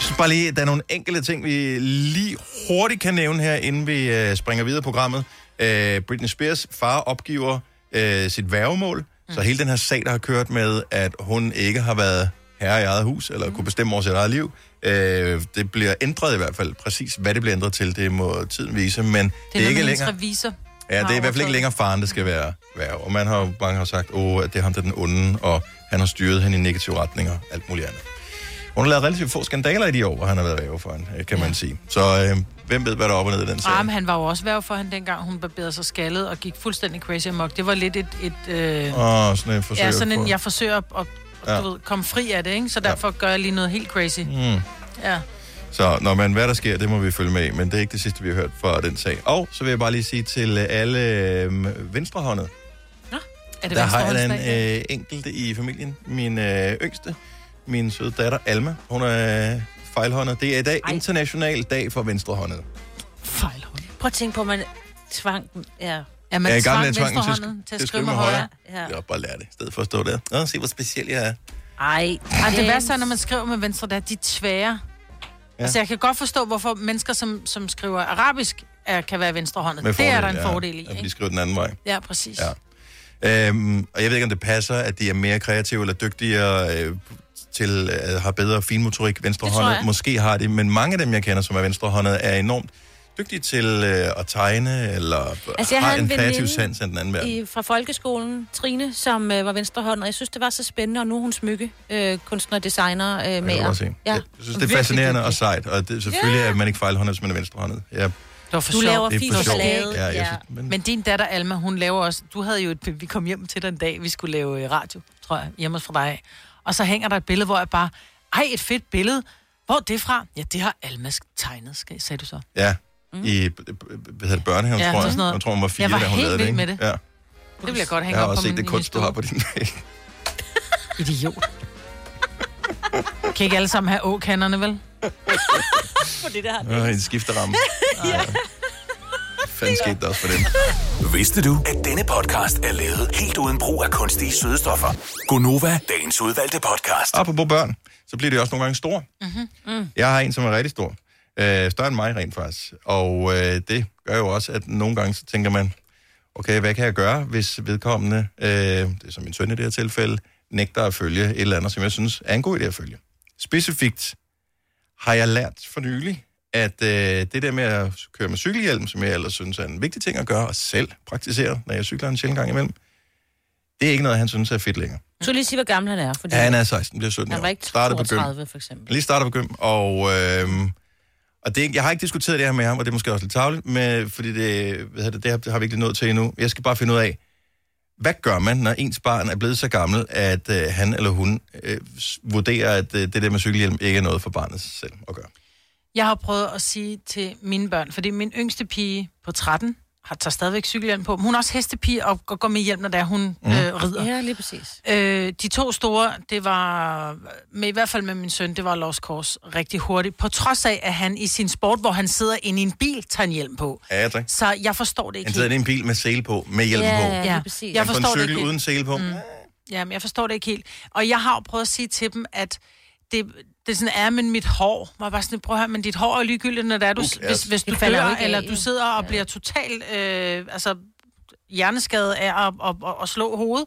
så bare lige, der er nogle enkelte ting, vi lige hurtigt kan nævne her, inden vi øh, springer videre i programmet. Øh, Britney Spears far opgiver øh, sit værgemål, mm. så hele den her sag, der har kørt med, at hun ikke har været herre i eget hus, eller kunne bestemme over sit eget liv, øh, det bliver ændret i hvert fald. Præcis hvad det bliver ændret til, det må tiden vise, men det, Det er, ikke længere... revisor. Ja, det er i hvert fald ikke længere faren, det skal være værge. Og man har mange har sagt, åh, at det er ham, der er den onde, og han har styret hende i negative retninger, alt muligt andet. Hun har lavet relativt få skandaler i de år, hvor han har været værge for hende, øh, kan man sige. Så øh, hvem ved, hvad der er op og ned i den sag? Ah, men han var jo også værv for hende dengang, hun barberede sig skaldet og gik fuldstændig crazy amok. Det var lidt et... et øh... Åh, sådan et forsøg Ja, sådan en, jeg forsøger at Ja. du ved, komme fri af det, ikke? Så derfor gør jeg lige noget helt crazy. Mm. Ja. Så når man, hvad der sker, det må vi følge med men det er ikke det sidste, vi har hørt fra den sag. Og så vil jeg bare lige sige til øh, alle øh, venstrehåndet, Er det der har jeg en øh, enkelt i familien. Min øh, yngste, min søde datter Alma, hun er øh, fejlhåndet. Det er i dag Ej. international dag for venstrehåndet. Prøv at tænke på, at man tvang... Ja. Ja, man Ja, i gamle dage tvang man til at til at skrive med højre. Ja. Jeg har bare lært det, i stedet for at stå der. Nå, se, hvor speciel jeg er. Ej, Ej, det værste er, når man skriver med venstre, der er de tvære. Ja. Ja. Altså, jeg kan godt forstå, hvorfor mennesker, som, som skriver arabisk, er, kan være venstrehåndet. Med det er der en ja. fordel i, At de ikke? skriver den anden vej. Ja, præcis. Ja. Øhm, og jeg ved ikke, om det passer, at de er mere kreative eller dygtigere øh, til at have bedre finmotorik venstrehåndet. jeg. Måske har de, men mange af dem, jeg kender, som er venstrehåndet, er enormt dygtige til øh, at tegne, eller Altså, jeg har en en kreativ sans af den anden verden. I, fra folkeskolen, Trine, som øh, var venstrehånd, og jeg synes, det var så spændende, og nu er hun smykke, øh, kunstner, designer, øh, Jeg med. se. Ja. Jeg synes, det er fascinerende og sejt, og det, selvfølgelig er man ikke fejlhåndet, hvis man er venstrehåndet. Ja. Det var for Du sjovt. laver er sjovt. ballade. Ja, jeg Ja. synes- Men... men din datter Alma, hun laver også... Du havde jo et... Vi kom hjem til den dag, vi skulle lave øh, radio, tror jeg, hjemme fra dig. Og så hænger der et billede, hvor jeg bare... Ej, et fedt billede. Hvor er det fra? Ja, det har Alma tegnet, skal, sagde du så. Ja, i b- b- hvad hedder det, børnehaven, Ja, tror jeg. noget. Jeg tror, hun var fire, Jeg var da hun helt lavede vild det, med ikke? det. Ja. Det vil jeg godt Jeg hænge har op også på set min det kunst, du har på din væg. Idiot. [LAUGHS] Kan ikke alle sammen have åkanderne, vel? [LAUGHS] For det der. Nå, en skifteramme. [LAUGHS] ja. Fanden skete der også for dem. Vidste du, at denne podcast er lavet helt uden brug af kunstige sødestoffer? Gonova, dagens udvalgte podcast. Apropos børn, så bliver de også nogle gange store. Mm-hmm. Mm. Jeg har en, som er rigtig stor. Øh, større end mig rent faktisk. Og øh, det gør jo også, at nogle gange så tænker man, okay, hvad kan jeg gøre, hvis vedkommende, øh, det er som min søn i det her tilfælde, nægter at følge et eller andet, som jeg synes er en god idé at følge. Specifikt har jeg lært for nylig, at øh, det der med at køre med cykelhjelm, som jeg ellers synes er en vigtig ting at gøre, og selv praktisere, når jeg cykler en sjældent gang imellem, det er ikke noget, han synes er fedt længere. Så lige sige, hvor gammel han er. Fordi Ja, han er 16, bliver 17 han år. var ikke på gym. 32, for eksempel. Lige starter på gym, og, øh, og det, jeg har ikke diskuteret det her med ham, og det er måske også lidt tavligt, men, fordi det, hvad hedder det, det, har, det har vi ikke nået til endnu. Jeg skal bare finde ud af, hvad gør man, når ens barn er blevet så gammel, at øh, han eller hun øh, vurderer, at øh, det der med cykelhjelm ikke er noget for barnet selv at gøre? Jeg har prøvet at sige til mine børn, fordi min yngste pige på 13 har tager stadigvæk cykelhjelm på. men Hun er også hestepige og går- med hjelm, når der hun mm. øh, rider. Ja, lige præcis. Øh, de to store, det var, med, i hvert fald med min søn, det var Lost Course rigtig hurtigt. På trods af, at han i sin sport, hvor han sidder inde i en bil, tager en hjelm på. Ja, jeg. Så jeg forstår det ikke Han sidder inde i en bil med sele på, med hjelm Ja, på. ja, lige præcis. Jeg på en forstår det cykel ikke helt. uden sele på. Mm. Ja, men jeg forstår det ikke helt. Og jeg har jo prøvet at sige til dem, at det, det er sådan, er, men mit hår, var bare sådan, prøv at høre, men dit hår er ligegyldigt, når det er, du, cares? hvis, hvis du Det falder ikke eller du sidder og bliver totalt, øh, altså, hjerneskadet af at, at, at, at slå hovedet,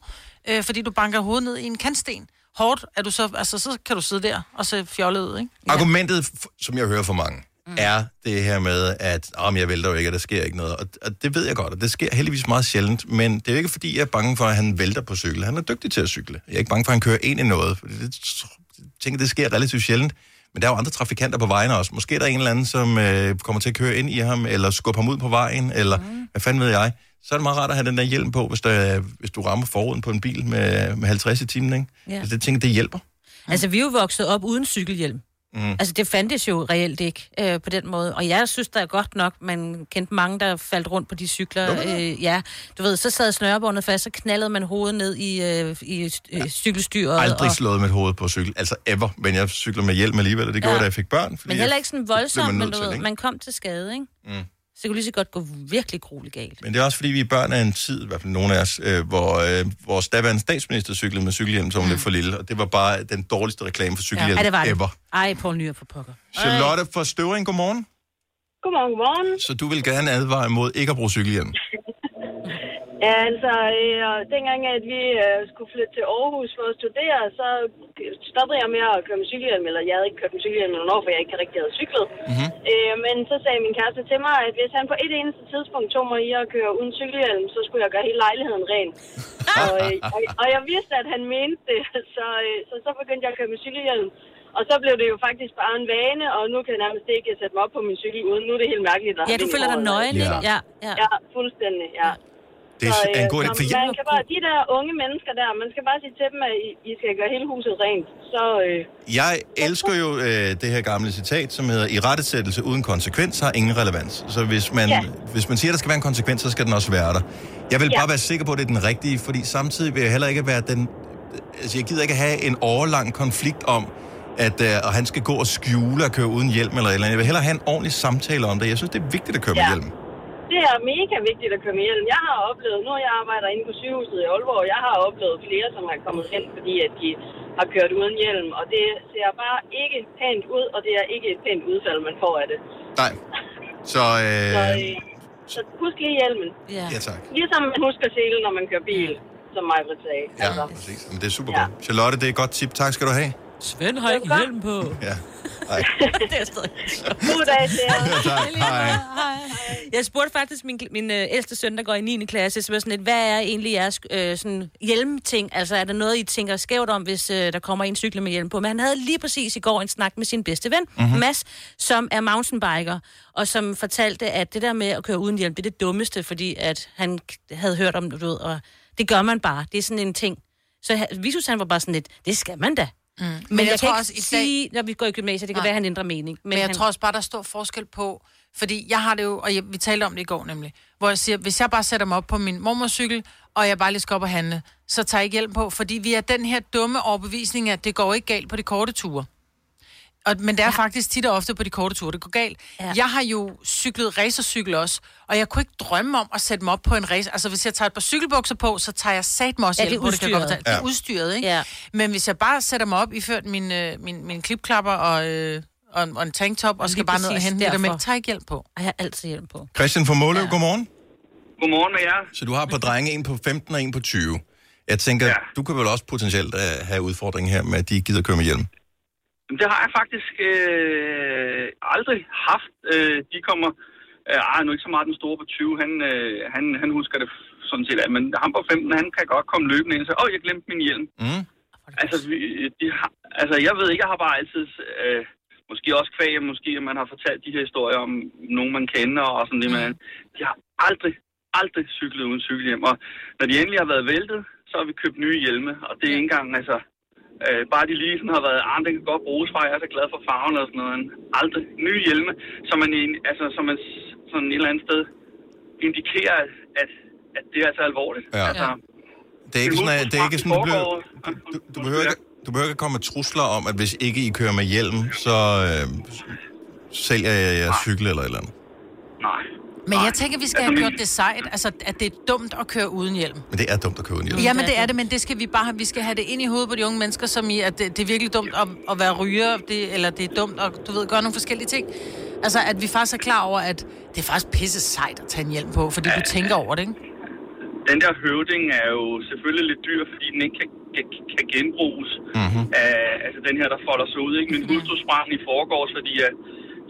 øh, fordi du banker hovedet ned i en kantsten. Hårdt, er du så, altså, så kan du sidde der og se fjollet ud, ikke? Argumentet, som jeg hører fra mange, mm. er det her med, at om jeg vælter jo ikke, og der sker ikke noget. Og, og det ved jeg godt, og det sker heldigvis meget sjældent. Men det er jo ikke, fordi jeg er bange for, at han vælter på cykel. Han er dygtig til at cykle. Jeg er ikke bange for, at han kører ind i noget. Fordi det, tænker, det sker relativt sjældent. Men der er jo andre trafikanter på vejen også. Måske er der en eller anden, som øh, kommer til at køre ind i ham, eller skubbe ham ud på vejen, eller mm. hvad fanden ved jeg. Så er det meget rart at have den der hjelm på, hvis, der, hvis du rammer forruden på en bil med, med 50 i timen. Ikke? Ja. Så det tænker, det hjælper. Altså, vi er jo vokset op uden cykelhjelm. Mm. Altså, det fandtes jo reelt ikke øh, på den måde. Og jeg synes, der er godt nok, man kendte mange, der faldt rundt på de cykler. Øh, ja, du ved, så sad snørebåndet fast, så knaldede man hovedet ned i, øh, i øh, cykelstyret. aldrig og, slået mit hoved på cykel. Altså ever. Men jeg cykler med hjelm alligevel, og det gjorde Ja. jeg, da jeg fik børn. Men heller ikke sådan voldsomt, men du ved, man kom til skade, ikke? Mm. Så det kunne lige så godt gå virkelig grueligt galt. Men det er også fordi, vi er børn af en tid, i hvert fald nogle af os, øh, hvor øh, vores daværende statsminister cyklede med cykelhjelm, som mm. lidt for lille. Og det var bare den dårligste reklame for cykelhjelm ja, det var det. ever. Ej, Poul Nyr for pokker. Charlotte fra Støvring, godmorgen. Godmorgen, godmorgen. Så du vil gerne advare imod ikke at bruge cykelhjelm? Ja, altså, øh, dengang at vi øh, skulle flytte til Aarhus for at studere, så stoppede jeg med at køre med cykelhjelm, eller jeg havde ikke kørt med cykelhjelm i år, for jeg ikke rigtig havde cyklet. Mm-hmm. Øh, men så sagde min kæreste til mig, at hvis han på et eneste tidspunkt tog mig i at køre uden cykelhjelm, så skulle jeg gøre hele lejligheden ren. [LAUGHS] og, øh, og, og jeg vidste, at han mente det, [LAUGHS] så, øh, så så begyndte jeg at køre med cykelhjelm. Og så blev det jo faktisk bare en vane, og nu kan jeg nærmest ikke sætte mig op på min cykel uden. Nu er det helt mærkeligt. at Ja, du føler dig nøgen, ikke? Ja, ja. Ja, fuldstændig, ja. Det er så, en god idé, for jeg- man kan bare, de der unge mennesker der, man skal bare sige til dem, at I, I skal gøre hele huset rent. Så, øh, Jeg elsker jo øh, det her gamle citat, som hedder, i rettesættelse uden konsekvens har ingen relevans. Så hvis man, Ja. hvis man siger, at der skal være en konsekvens, så skal den også være der. Jeg vil Ja. bare være sikker på, at det er den rigtige, fordi samtidig vil jeg heller ikke være den... Altså, jeg gider ikke have en årlang konflikt om, at øh, og han skal gå og skjule og køre uden hjelm eller eller andet. Jeg vil hellere have en ordentlig samtale om det. Jeg synes, det er vigtigt at køre med Ja. hjelm. Det er mega vigtigt at køre med hjelm. Jeg har oplevet, nu jeg arbejder inde på sygehuset i Aalborg, jeg har oplevet flere, som er kommet hen, fordi at de har kørt uden hjelm. Og det ser bare ikke pænt ud, og det er ikke et pænt udfald, man får af det. Nej. Så, Så, øh, øh, så husk lige hjelmen. Ja. ja tak. Ligesom man husker selen, når man kører bil, som mig vil sige. Ja, præcis. Men det er super godt. Charlotte, det er et godt tip. Tak skal du have. Svend har ikke hjelm på. Ja. [LAUGHS] Ej. det er stadig God dag til jer. tak. Hej. Jeg spurgte faktisk min, min øh, ældste søn, der går i 9. klasse, så var sådan lidt, hvad er egentlig jeres øh, sådan hjelmting? Altså, er der noget, I tænker skævt om, hvis øh, der kommer en cykle med hjelm på? Men han havde lige præcis i går en snak med sin bedste ven, Mhm. mm-hmm. Mads, som er mountainbiker, og som fortalte, at det der med at køre uden hjelm, det er det dummeste, fordi at han havde hørt om det, du ved, og det gør man bare. Det er sådan en ting. Så han- vi synes, han var bare sådan lidt, det skal man da. Mm. Men, men jeg, jeg tror kan også, ikke i dag- sige, når vi går i gymnasiet, det kan Nej. være, han ændrer mening. Men, men jeg han... tror også bare, der er stor forskel på, fordi jeg har det jo, og jeg, vi talte om det i går nemlig, hvor jeg siger, hvis jeg bare sætter mig op på min mormorcykel, og jeg bare lige skal op og handle, så tager jeg ikke hjælp på, fordi vi er den her dumme overbevisning, at det går ikke galt på de korte ture. Og, men det er ja. faktisk tit og ofte på de korte ture, det går galt. Ja. Jeg har jo cyklet racercykel også, og jeg kunne ikke drømme om at sætte mig op på en race. Altså, hvis jeg tager et par cykelbukser på, så tager jeg sat mig også Ja, det er udstyret. fortælle. Det er Ja. udstyret, ikke? Ja. Men hvis jeg bare sætter mig op, iført min, øh, min, min klipklapper og, øh, og, en- og en tanktop, og skal bare ned og hente derfor. mælk, tager jeg ikke hjælp på. Jeg har altid hjælp på. Christian fra Måløv, ja. godmorgen. Godmorgen med jer. Så du har på drenge en på 15 og en på 20. Jeg tænker, ja. du kan vel også potentielt uh, have udfordringen her med, at de ikke gider køre med hjelm. Det har jeg faktisk øh, aldrig haft. Øh, de kommer... Øh, ej, nu ikke så meget den store på 20. Han, øh, han, han husker det sådan set af. Men ham på 15, han kan godt komme løbende ind og sige, åh, jeg glemte min hjelm. Mm. Altså, vi, de har, altså, jeg ved ikke, jeg har bare altid... Øh, måske også kvæg, måske at man har fortalt de her historier om nogen, man kender og sådan det, men de har aldrig, aldrig cyklet uden cykelhjelm. Og når de endelig har været væltet, så har vi købt nye hjelme, og det er ikke engang, altså... Øh, bare de lige sådan har været, ah, det kan godt bruges fra, jeg er så glad for farven og sådan noget. Aldrig nye hjelme, som man, i- altså, som man sådan et eller andet sted indikerer, at, at det er altså alvorligt. Ja. Altså, Det er ikke sådan, at, det er ikke sådan, du, du, du, behøver ikke, du behøver ikke komme med trusler om, at hvis ikke I kører med hjelm, så øh, sælger jeg jeres cykel eller et eller andet. Nej. Men jeg tænker, vi skal have gjort det sejt, altså at det er dumt at køre uden hjelm. Men det er dumt at køre uden hjelm. Ja, men det er det, men det skal vi bare have, vi skal have det ind i hovedet på de unge mennesker, som i, at det, det er virkelig dumt at, at være ryger, det, eller det er dumt at, du ved, gøre nogle forskellige ting. Altså, at vi faktisk er klar over, at det er faktisk pisse sejt at tage en hjelm på, fordi du tænker over det, ikke? Den der høvding er jo selvfølgelig lidt dyr, fordi den ikke kan, kan, kan genbruges. Mm-hmm. af, altså den her, der folder sig ud. Ikke? Min hustru sprang i forgårs, fordi at,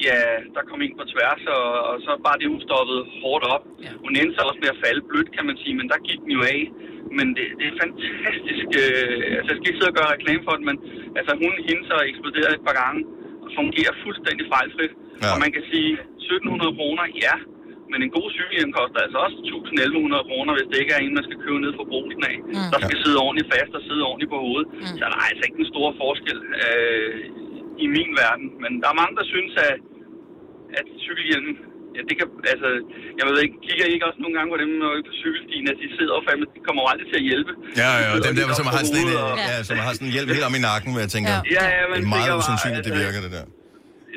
ja, der kom en på tværs, og, og så bare det, hun stoppede hårdt op. Ja. Hun endte så også med at falde blødt, kan man sige, men der gik den jo af. Men det, det er fantastisk. Øh, altså, jeg skal ikke sidde og gøre reklame for det, men altså, hun hende så eksploderet et par gange og fungerer fuldstændig fejlfrit. Ja. Og man kan sige, 1700 kroner, ja, men en god cykelhjelm koster altså også 1100 kroner, hvis det ikke er en, man skal købe ned fra brusen af. Mm. Der skal sidde ordentligt fast og sidde ordentligt på hovedet. Mm. Så der er altså ikke en stor forskel øh, i min verden. Men der er mange, der synes, at, at cykelhjelmen, ja, det kan, altså, jeg ved ikke, kigger I ikke også nogle gange på dem når er på cykelstien, at de sidder og fandme, de kommer aldrig til at hjælpe. Ja, ja, og De dem der, som har sådan en, hovedet, og- ja, som har sådan en hjelm helt om i nakken, hvor jeg tænker, Ja, ja, man det er meget usandsynligt, det altså- virker, det der.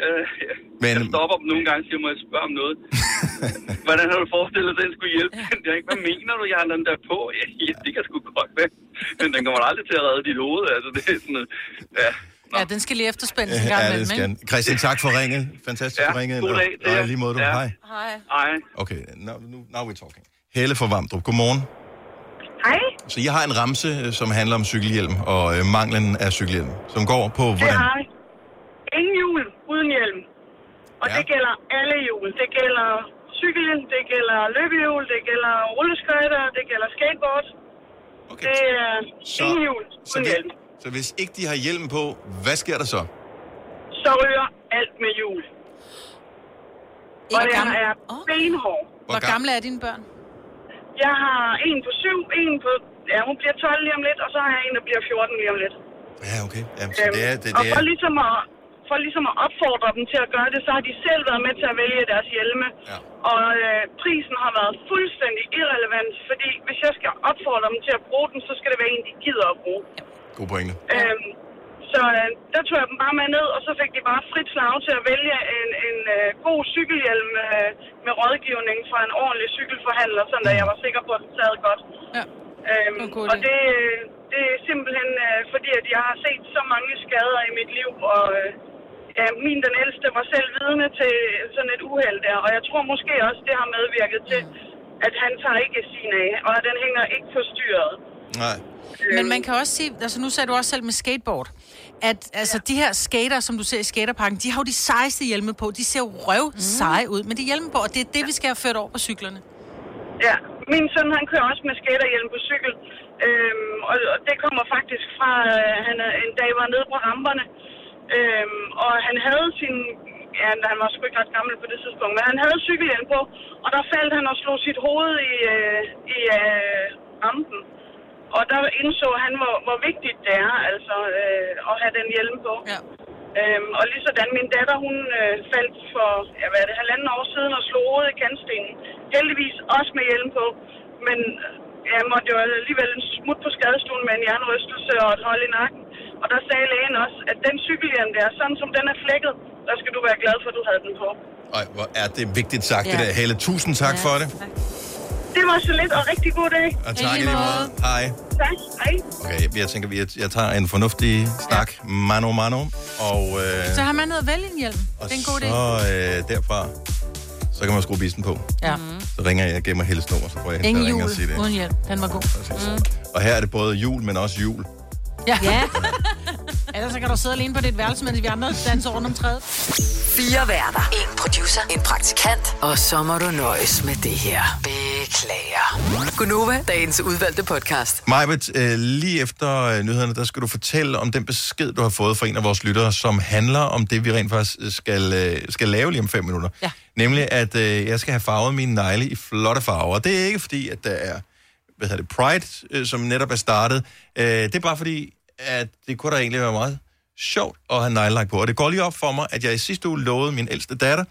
Ja, ja. Men, Jeg stopper dem nogle gange og siger, må jeg spørge om noget? [LAUGHS] Hvordan har du forestillet dig, at den skulle hjælpe? Den der, ikke? Hvad mener du, jeg har den der på? Ja, ja, det kan sgu godt være. Men den kommer aldrig til at redde dit hoved. Altså, det er sådan noget. Ja. Ja, den skal lige efterspændes en gang ja, det skal ikke? Christian, tak for ringet. Fantastisk Ja, for ringet. god dag og lige måde, du. Ja. Hej. Hej. Hej. Okay, now, now we're talking. Helle fra Vamdrup, godmorgen. Hej. Så jeg har en ramse, øh, som handler om cykelhjelm og øh, manglen af cykelhjelm, som går på, Det hvordan... har vi. Ingen hjul uden hjelm. Og Ja. det gælder alle hjul. Det gælder cykelhjelm, det gælder løbehjul, det gælder rulleskøjter, det gælder skateboard. Okay. Det er Så- ingen hjul Så, uden vi, hjelm. Så hvis ikke de har hjelm på, hvad sker der så? Så ryger alt med hjul. Og det gammel- er benhård. Hvor gamle er dine børn? Jeg har en på syv, en på... Ja, hun bliver 12 lige om lidt, og så har jeg en, der bliver 14 lige om lidt. Ja, okay. Jamen, så det er... Det, og det for er ligesom, at, for ligesom at opfordre dem til at gøre det, så har de selv været med til at vælge deres hjelme. Ja. Og øh, prisen har været fuldstændig irrelevant, fordi hvis jeg skal opfordre dem til at bruge den, så skal det være en, de gider at bruge. God pointe. Øhm, så øh, der tog jeg dem bare med ned, og så fik de bare frit slag til at vælge en, en øh, god cykelhjelm øh, med rådgivning fra en ordentlig cykelforhandler, sådan at jeg var sikker på, at den sad godt. Ja. Øhm, og det, øh, det er simpelthen øh, fordi, at jeg har set så mange skader i mit liv, og øh, ja, min den ældste var selv vidne til sådan et uheld der, og jeg tror måske også, det har medvirket til, at han tager ikke sin af, og at den hænger ikke på styret. Nej. Men man kan også sige, altså nu sagde du også selv med skateboard, at altså, de her skater, som du ser i skaterparken, de har jo de sejeste hjelme på. De ser jo røv seje ud, men de hjelme på, og det er det, vi skal have ført over på cyklerne. Ja, min søn han kører også med skaterhjelm på cykel, øhm, og, og det kommer faktisk fra, øh, han en dag var nede på ramperne, øhm, og han havde sin, ja, han var sgu ikke ret gammel på det tidspunkt, men han havde cykelhjelm på, og der faldt han og slog sit hoved i, øh, i øh, rampen. Og der indså han, hvor, hvor vigtigt det er, altså, øh, at have den hjelm på. Ja. Øhm, og lige sådan min datter, hun øh, faldt for, ja, hvad er det, halvanden år siden og slog hovedet i kantstenen. Heldigvis også med hjelm på, men jeg måtte jo alligevel smut på skadestuen med en jernrystelse og et hold i nakken. Og der sagde lægen også, at den cykelhjelm der, sådan som den er flækket, der skal du være glad for, at du havde den på. Ej, hvor er det vigtigt sagt, Ja. det der. Helle, tusind tak for det. Det var så lidt og rigtig god dag. Og tak i lige måde. Hej. Tak. Hej. Okay, jeg tænker, jeg, jeg tager en fornuftig snak. Mano, mano. Og, øh, Så har man noget at vælge en hjelm. og Det er en god idé. så øh, derfra, så kan man skrue bissen på. Ja. Så ringer jeg, gemmer Helles nummer, så prøver jeg Ingen at jul og sige det. uden hjelm. Den var god. Mm. Og her er det både jul, men også jul. Ja. ja. [LAUGHS] Ellers så kan du sidde alene på dit værelse, mens vi andre danser rundt om træet. Fire værter. En producer. En praktikant. Og så må du nøjes med det her. Beklager. Gunova, dagens udvalgte podcast. Majbet, øh, lige efter øh, nyhederne, der skal du fortælle om den besked, du har fået fra en af vores lyttere, som handler om det, vi rent faktisk skal, øh, skal lave lige om fem minutter. Ja. Nemlig, at øh, jeg skal have farvet mine negle i flotte farver. Det er ikke fordi, at der er hvad hedder det, Pride, øh, som netop er startet. Øh, det er bare fordi, at det kunne da egentlig være meget sjovt at have neglelak på. Og det går lige op for mig, at jeg i sidste uge lovede min ældste datter,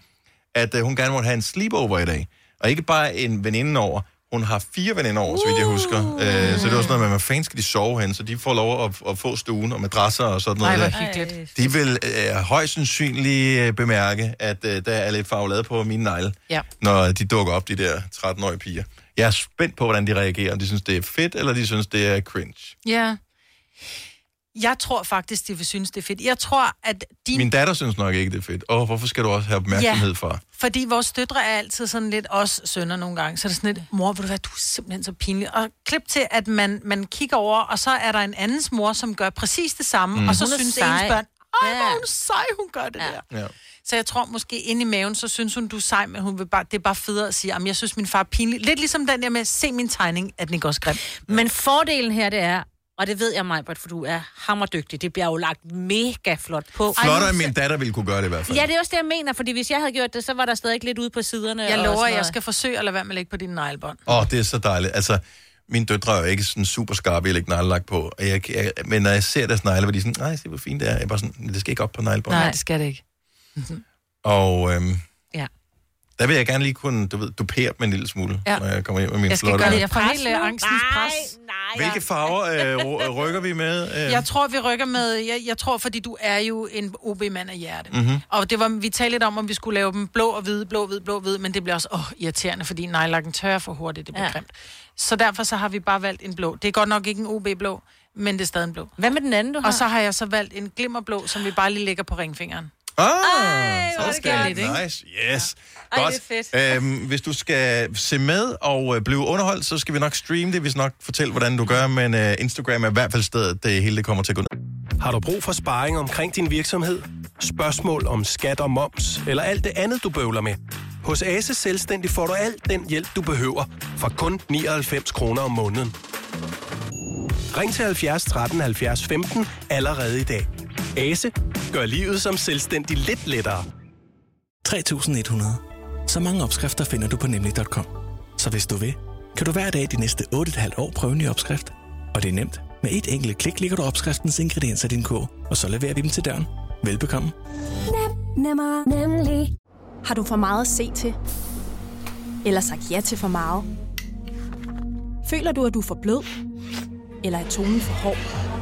at øh, hun gerne måtte have en sleepover i dag. Og ikke bare en veninde over. Hun har fire veninder over, så vidt jeg husker. Øh, så det var sådan noget med, hvad fanden skal de sove hen? Så de får lov at, at få stuen og madrasser og sådan noget. Nej, der. hvor hyggeligt. De vil øh, højst sandsynligt øh, bemærke, at øh, der er lidt farvelade på mine negle, Ja. når de dukker op, de der 13-årige piger. Jeg er spændt på, hvordan de reagerer. Om de synes, det er fedt, eller de synes, det er cringe. Ja. Jeg tror faktisk, de vil synes, det er fedt. Jeg tror, at din... Min datter synes nok ikke, det er fedt. Og hvorfor skal du også have opmærksomhed Ja. fra? Fordi vores døtre er altid sådan lidt os sønner nogle gange. Så er det sådan lidt, mor, vil du være, du er simpelthen så pinlig. Og klip til, at man, man kigger over, og så er der en andens mor, som gør præcis det samme. Mm. Og så Hun synes sej. ens børn, ej, Ja. hvor er hun sej, hun gør det ja. der. Ja. Så jeg tror måske inde i maven, så synes hun, du er sej, men hun vil bare, det er bare federe at sige, at jeg synes, min far er pinlig. Lidt ligesom den der med, se min tegning, at den ikke også grim. Men fordelen her, det er, og det ved jeg mig, for du er hammerdygtig, det bliver jo lagt mega flot på. Flottere end min datter ville kunne gøre det i hvert fald. Ja, det er også det, jeg mener, fordi hvis jeg havde gjort det, så var der stadig lidt ude på siderne. Jeg og lover, jeg skal forsøge at lade være med at lægge på dine neglebånd. Åh, oh, det er så dejligt. Altså, mine døtre er jo ikke sådan super skarpe i at lægge neglelak på. Og Jeg, jeg, men når jeg ser deres negle, hvor de er sådan, nej, se hvor fint det er. Jeg er bare sådan, det skal ikke op på neglebåndet. Nej, det skal det ikke. Og øhm. Der vil jeg gerne lige kunne, du ved, dupere dem en lille smule, Ja. når jeg kommer hjem med min Jeg skal flotte... gøre det. Jeg får Pres helt øh, angstens Nej, pres. Hvilke farver øh, ry- rykker vi med? Øh, Jeg tror, vi rykker med... Jeg, jeg tror, fordi du er jo en OB-mand af hjerte. Mhm. Og det var, vi talte lidt om, om vi skulle lave dem blå og hvide, blå, hvid, blå, hvid, men det bliver også åh, irriterende, fordi nejlakken tørrer for hurtigt, det bliver Ja. ja. grimt. Så derfor så har vi bare valgt en blå. Det er godt nok ikke en OB-blå, men det er stadig en blå. Hvad med den anden, du har? Og så har jeg så valgt en glimmerblå, som vi bare lige lægger på ringfingeren. Ah, hvor er det så skal kærligt, ikke? Nice, yes. Ej, Godt. det er Øhm, hvis du skal se med og øh, blive underholdt, så skal vi nok streame det. Vi skal nok fortælle, hvordan du gør, men øh, Instagram er i hvert fald stedet, det hele det kommer til at gå ned. Har du brug for sparring omkring din virksomhed? Spørgsmål om skat og moms, eller alt det andet, du bøvler med? Hos Ase Selvstændig får du alt den hjælp, du behøver, for kun 99 kroner om måneden. Ring til 70 13 70 15 allerede i dag. Ase gør livet som selvstændig lidt lettere. 3100. Så mange opskrifter finder du på nemlig.com. Så hvis du vil, kan du hver dag de næste 8,5 år prøve en ny opskrift. Og det er nemt. Med et enkelt klik ligger du opskriftens ingredienser i din kog, og så leverer vi dem til døren. Velbekomme. Nem, nemmer, nemlig. Har du for meget at se til? Eller sagt ja til for meget? Føler du, at du er for blød? Eller er tonen for hård?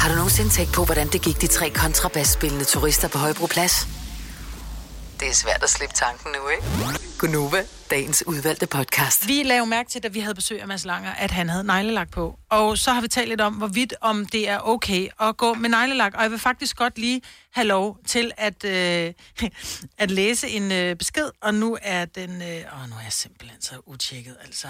Har du nogensinde tænkt på, hvordan det gik de tre kontrabasspillende turister på Højbroplads? Det er svært at slippe tanken nu, ikke? Gunova, dagens udvalgte podcast. Vi lavede mærke til, da vi havde besøg af Mads Langer, at han havde neglelak på. Og så har vi talt lidt om, hvorvidt om det er okay at gå med neglelak. Og jeg vil faktisk godt lige have lov til at, øh, [LAUGHS] at læse en øh, besked. Og nu er den... Øh, åh, nu er jeg simpelthen så utjekket, altså.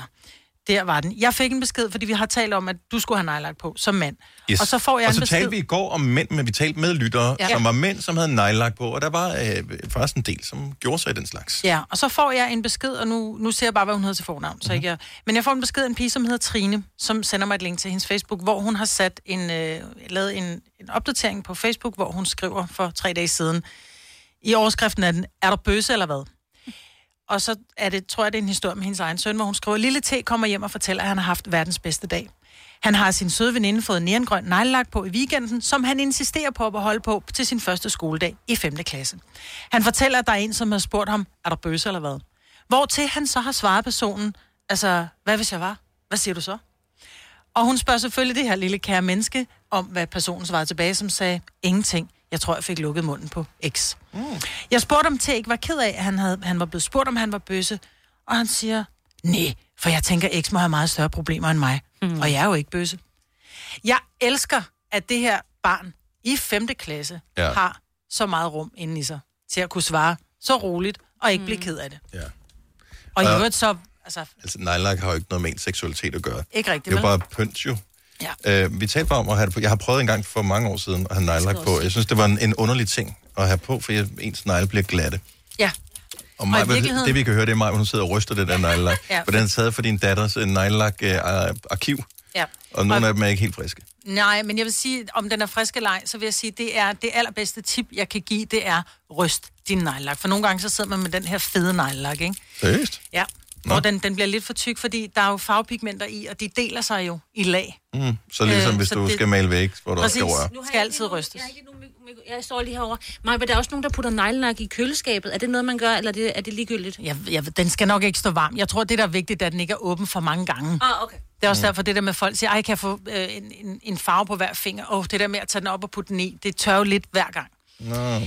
Der var den. Jeg fik en besked, fordi vi har talt om, at du skulle have neglelak på som mand. Yes. Og så får jeg og en så besked. talte vi i går om mænd, men vi talte med lyttere, Ja. som var mænd, som havde nejlagt på, og der var øh, faktisk en del, som gjorde sig i den slags. Ja, og så får jeg en besked, og nu, nu ser jeg bare, hvad hun hedder til fornavn. Mhm. Så ikke jeg, men jeg får en besked af en pige, som hedder Trine, som sender mig et link til hendes Facebook, hvor hun har sat en, øh, lavet en, en opdatering på Facebook, hvor hun skriver for tre dage siden. I overskriften er den, er der bøsse eller hvad? Og så er det, tror jeg, det er en historie med hendes egen søn, hvor hun skriver, Lille T kommer hjem og fortæller, at han har haft verdens bedste dag. Han har sin søde veninde fået nærengrøn neglelak på i weekenden, som han insisterer på at beholde på til sin første skoledag i 5. klasse. Han fortæller, at der er en, som har spurgt ham, er der bøsse eller hvad? Hvor til han så har svaret personen, altså, hvad hvis jeg var? Hvad siger du så? Og hun spørger selvfølgelig det her lille kære menneske, om hvad personen svarede tilbage, som sagde, ingenting. Jeg tror, jeg fik lukket munden på X. Mm. Jeg spurgte om til ikke var ked af, at han, havde, han var blevet spurgt, om han var bøsse. Og han siger, nej, for jeg tænker, X må have meget større problemer end mig. Mm. Og jeg er jo ikke bøsse. Jeg elsker, at det her barn i 5. klasse Ja. har så meget rum inden i sig, til at kunne svare så roligt, og ikke mm. blive ked af det. Ja. Og i øvrigt så, altså, Altså, nejlagt har jo ikke noget med ens seksualitet at gøre. ikke rigtigt, Det er jo bare pynt jo. Ja. Øh, vi talte bare om at have det på. Jeg har prøvet en gang for mange år siden at have nejlagt på. Jeg synes, det var en, en underlig ting at have på, for jeg, ens negle bliver glatte. Ja. Og, mig, virkeligheden- det vi kan høre, det er mig, hun sidder og ryster det der [LAUGHS] neglelak. Ja. For den taget for din datters neglelak-arkiv, Ja. og nogle af dem er ikke helt friske. Nej, men jeg vil sige, om den er frisk eller ej, så vil jeg sige, det er det allerbedste tip, jeg kan give, det er ryst din neglelak. For nogle gange så sidder man med den her fede neglelak, ikke? Seriøst? Ja. Og den, den bliver lidt for tyk, fordi der er jo farvepigmenter i, og de deler sig jo i lag. Mm. Så ligesom Øh, hvis så du det- skal male væk, hvor du også Præcis. skal røre. Nu Skal jeg altid rystes. Jeg, har ikke lige nu, jeg står lige herovre. Maja, men der er også nogen, der putter neglelak i køleskabet. Er det noget, man gør, eller er det, er det ligegyldigt? Jeg, jeg, den skal nok ikke stå varm. Jeg tror, det der er vigtigt, er, at den ikke er åben for mange gange. Ah, okay. Det er også derfor, det der med at folk siger, ej, kan jeg få øh, en, en, en farve på hver finger? Åh, oh, det der med at tage den op og putte den i, det tør jo lidt hver gang. Nå.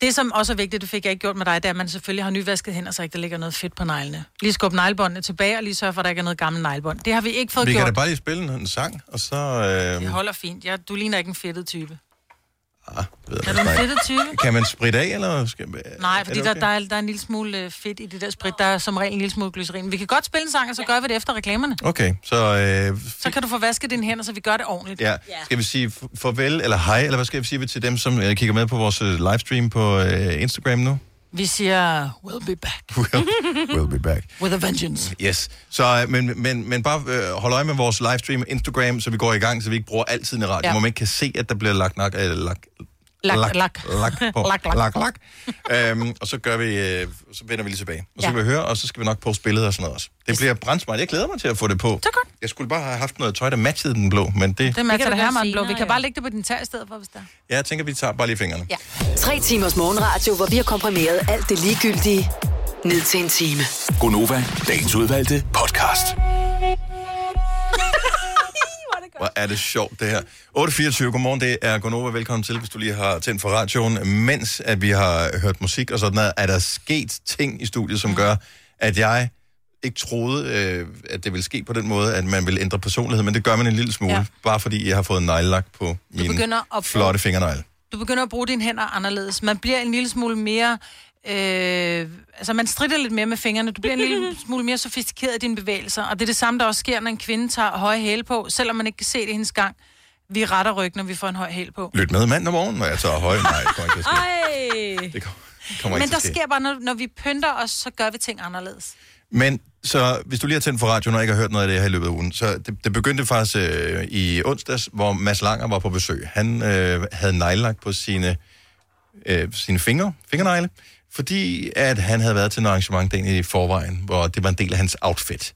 Det, som også er vigtigt, det fik jeg ikke gjort med dig, det er, at man selvfølgelig har nyvasket hænder, så ikke der ligger noget fedt på neglene. Lige skub neglebåndene tilbage, og lige sørge for, at der ikke er noget gammelt neglebånd. Det har vi ikke fået Vi gjort. kan da bare lige spille en, en sang, og så... Øh, Det holder fint. Ja, du ligner ikke en fedtet type. Ah, ved Er jeg du en fedtet type? Kan man spritte af, eller... Skal, Nej, fordi det der, okay? der, er, der er en lille smule øh, fedt i det der sprit. Der er som regel en lille smule glycerin. Vi kan godt spille en sang, og så gør vi det efter reklamerne. Okay, så... Øh, Så kan du få vasket dine hænder, så vi gør det ordentligt. Ja. Skal vi sige farvel, eller hej, eller hvad skal vi sige til dem, som øh, kigger med på vores øh, livestream på øh, Instagram nu? Vi siger, we'll be back [LAUGHS] We'll, we'll be back. with a vengeance. Yes. Så, øh, men, men, men bare øh, hold øje med vores livestream Instagram, så vi går i gang, så vi ikke bruger al tiden i radio, Ja. ja. hvor man ikke kan se, at der bliver lagt nok, øh, lagt, Lak, lak, lak. lak, på. [LAUGHS] Lak, lak. lak, lak. øhm, og så gør vi, øh, så vender vi lige tilbage. Og så Ja. vil vi høre, og så skal vi nok poste billeder og sådan noget også. Det bliver brændsmart. Jeg glæder mig til at få det på. Så godt. Jeg skulle bare have haft noget tøj, der matchede den blå, men det, Det matcher det her, man blå. Vi kan bare lægge det på din tag i stedet for, hvis der. jeg tænker, vi tager bare lige fingrene. Ja. Tre timers morgenradio, hvor vi har komprimeret alt det ligegyldige ned til en time. Gonova, dagens udvalgte podcast. Hvor er det sjovt, det her. 8.24, godmorgen, det er Gonova. Velkommen til, hvis du lige har tændt for radioen. Mens at vi har hørt musik og sådan noget, er der sket ting i studiet, som gør, at jeg ikke troede, øh, at det ville ske på den måde, at man vil ændre personlighed, men det gør man en lille smule, Ja. bare fordi jeg har fået neglelak på mine begynder at få- flotte fingernegle. Du begynder at bruge dine hænder anderledes. Man bliver en lille smule mere Øh, altså, man strider lidt mere med fingrene. Du bliver en lille [LAUGHS] smule mere sofistikeret i dine bevægelser. Og det er det samme, der også sker, når en kvinde tager høje hæle på, selvom man ikke kan se det i hendes gang. Vi retter ryggen, når vi får en høj hæl på. Lyt med mandag morgen, når jeg tager høje. Nej, det kommer ikke til at ske. Det kommer, kommer Men ikke der sker bare, når, når vi pynter os, så gør vi ting anderledes. Men så hvis du lige har tændt for radioen og ikke har hørt noget af det her i løbet af ugen, så det, det begyndte faktisk øh, i onsdags, hvor Mads Langer var på besøg. Han øh, havde neglelagt på sine, øh, sine fingre, fingernegle, fordi at han havde været til en arrangement dagen i forvejen, hvor det var en del af hans outfit.